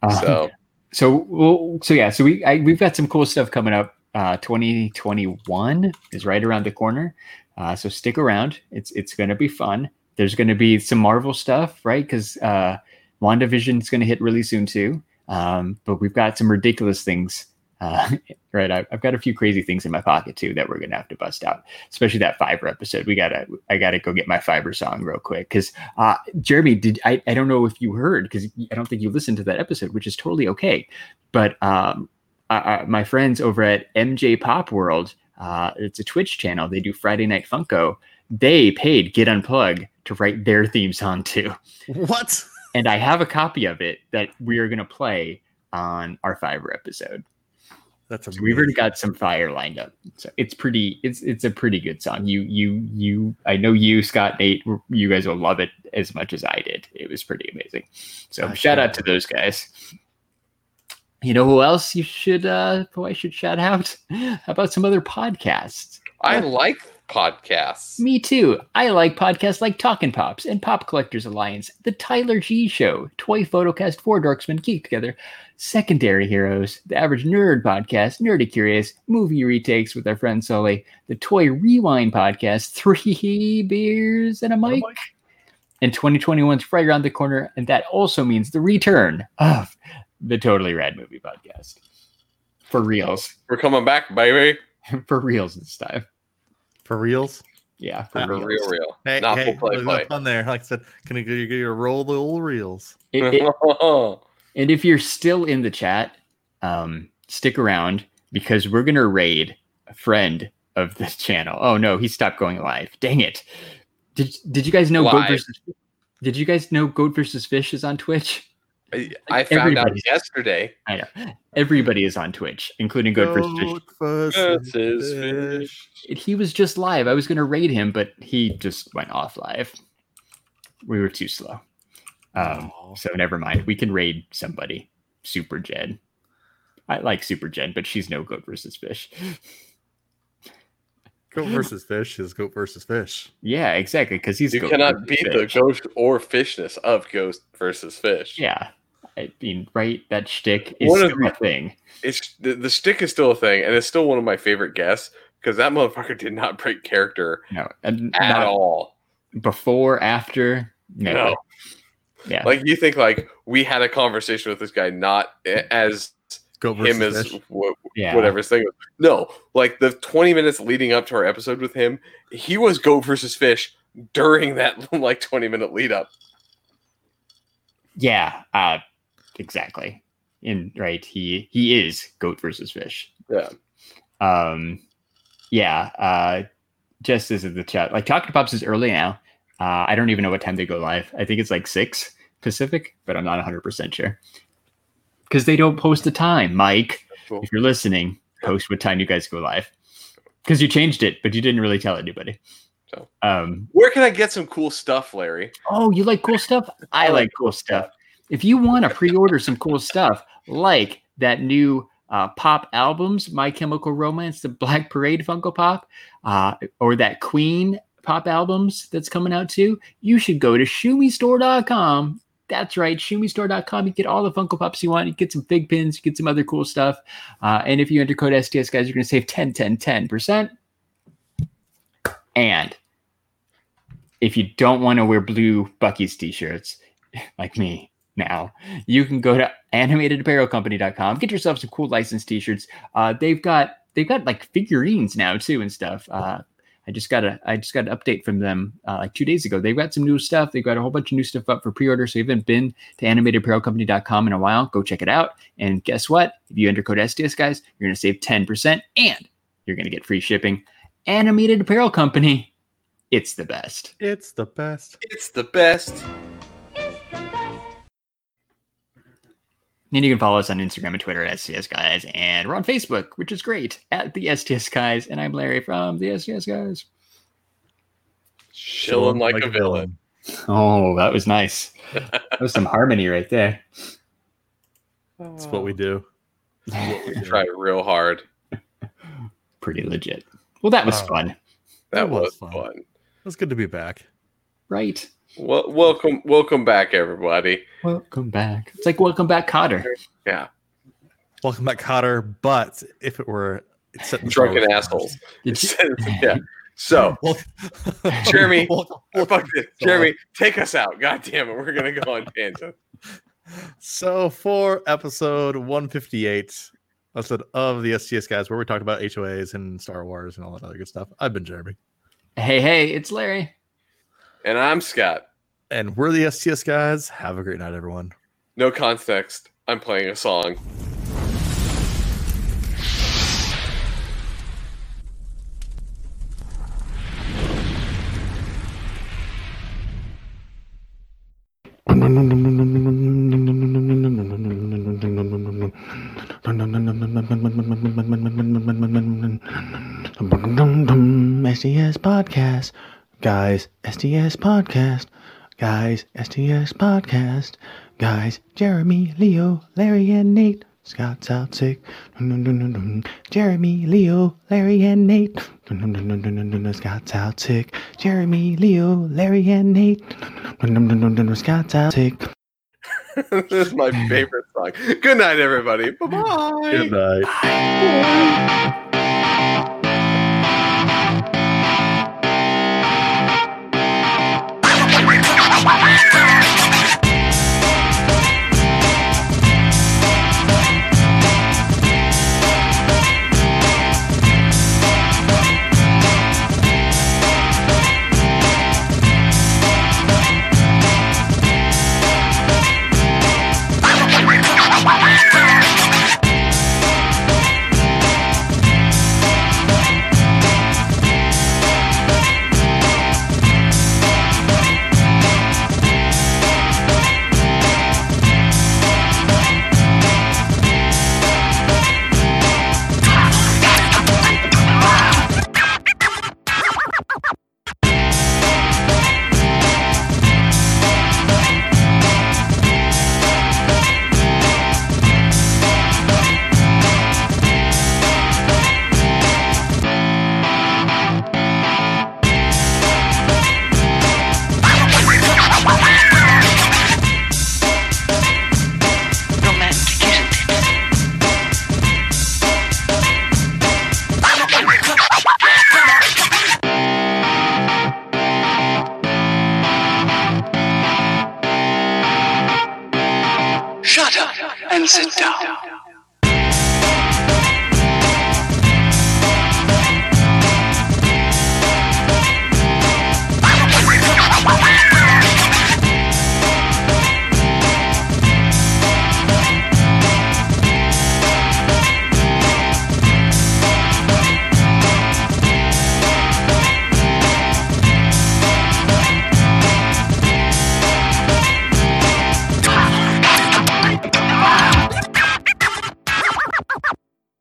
Um, So so we'll, so yeah so we I, we've got some cool stuff coming up uh 2021 is right around the corner. Uh so stick around. It's it's going to be fun. There's going to be some marvel stuff right? Because uh wandavision is going to hit really soon too. Um but we've got some ridiculous things uh right? I, i've got a few crazy things in my pocket too that we're going to have to bust out especially that Fiverr episode. We gotta i gotta go get my Fiverr song real quick. Because uh, Jeremy, did I? I don't know if you heard because I don't think you listened to that episode, which is totally okay. But um, uh, uh, my friends over at MJ Pop World, uh, it's a Twitch channel. They do Friday Night Funko. They paid Get Unplug to write their theme song too, what? and I have a copy of it that we are going to play on our Fiverr episode. That's So we've already got some fire lined up. So it's pretty. It's it's a pretty good song. You you you. I know you, Scott, Nate. You guys will love it as much as I did. It was pretty amazing. So I shout out to those guys. You know who else you should? uh Who I should shout out? How about some other podcasts? I like podcasts. Me too. I like podcasts like Talkin' Pops and Pop Collectors Alliance, The Tyler G Show, Toy Photocast, Four Dorksmen Geek Together, Secondary Heroes, The Average Nerd Podcast, Nerdy Curious, Movie Retakes with our friend Sully, The Toy Rewind Podcast, Three Beers and a Mic, and 2021's right around the corner, and that also means the return of the Totally Rad Movie Podcast. For reals. We're coming back, baby. For reals this time. For reals. Yeah, for Uh, reals. real, real. Hey, Not hey, full play, there's no play. fun there. Like I said, can you, you, you roll the old reels? It- it- And if you're still in the chat, um, stick around because we're gonna raid a friend of this channel. Oh no, he stopped going live. Dang it! Did Did you guys know Goat versus? Did you guys know Goat versus Fish is on Twitch? I, I found out yesterday. I know everybody is on Twitch, including Goat versus Fish. versus Versus fish. He was just live. I was gonna raid him, but he just went off live. We were too slow. Um, so never mind. We can raid somebody. Super Jen. I like Super Jen, but she's no goat versus fish. Goat versus fish is goat versus fish. Yeah, exactly. Because he's You goat cannot beat fish. the ghost or fishness of goat versus fish. Yeah, I mean, right? That shtick is One still the- a thing. It's the, the stick is still a thing, and it's still one of my favorite guests because that motherfucker did not break character No, and at not all. before, after, never. No. Yeah, Like you think like we had a conversation with this guy not as Goat him as fish. wha- yeah. whatever his thing was. No, like the 20 minutes leading up to our episode with him, he was goat versus fish during that like 20 minute lead up. Yeah, uh, exactly. In right, he he is goat versus fish. Yeah. Um, yeah. Uh, just as in the chat, like Talking Pops is early now. Uh, I don't even know what time they go live. I think it's like six Pacific, but I'm not 100 percent sure because they don't post the time. Mike, Cool. if you're listening, post what time you guys go live because you changed it, but you didn't really tell anybody. So. Um, Where can I get some cool stuff, Larry? Oh, you like cool stuff? I like cool stuff. If you want to pre-order some cool stuff, like that new uh, pop albums, My Chemical Romance, the Black Parade Funko Pop, uh, or that Queen pop albums that's coming out too, you should go to shumistore.com. That's right, shumistore.com. You get all the Funko Pops you want. You get some fig pins, you get some other cool stuff. Uh, and if you enter code STS, guys, you're going to save 10, 10, 10%. And if you don't want to wear blue Buc-ee's t-shirts like me now, you can go to animatedapparelcompany.com, get yourself some cool licensed t-shirts. Uh, they've got they've got like figurines now too and stuff. Uh, I just got a I just got an update from them uh, like two days ago. They've got some new stuff. They've got a whole bunch of new stuff up for pre-order. So if you haven't been to animatedapparelcompany.com in a while, go check it out. And guess what? If you enter code STS guys, you're gonna save 10% and you're gonna get free shipping. Animated Apparel Company, it's the best. It's the best. It's the best. And you can follow us on Instagram and Twitter at STS Guys, and we're on Facebook, which is great, at the STS Guys. And I'm Larry from the STS Guys. Chilling like, a villain. Oh, that was nice. that was some harmony right there. That's what we do. What we. Try real hard. Pretty legit. Well, that was fun, That It was was fun. fun. was good to be back. right? Well, welcome, welcome back, everybody. Welcome back. It's like welcome back, Kotter. Yeah, Welcome back, Kotter. But if it were set in drunken stone- assholes. Did you- yeah. So, Jeremy, Welcome- fuck welcome- it. Jeremy, take us out. God damn it, we're gonna go on tangent. So for episode 158, I said of the STS guys, where we talked about HOAs and Star Wars and all that other good stuff. I've been Jeremy, Hey, hey, it's Larry. And I'm Scott. and we're the STS guys. Have a great night, everyone. No context. I'm playing a song. STS podcast, guys. STS podcast, guys. STS podcast, guys. Jeremy, Leo, Larry, and Nate. Scott's out sick. Dun, dun, dun, dun, dun. Jeremy, Leo, Larry, and Nate. Dun, dun, dun, dun, dun, dun, dun, dun. Scott's out sick. Jeremy, Leo, Larry, and Nate. Dun, dun, dun, dun, dun, dun. Scott's out sick. this is my favorite song. Good night, everybody. Bye bye. Good night.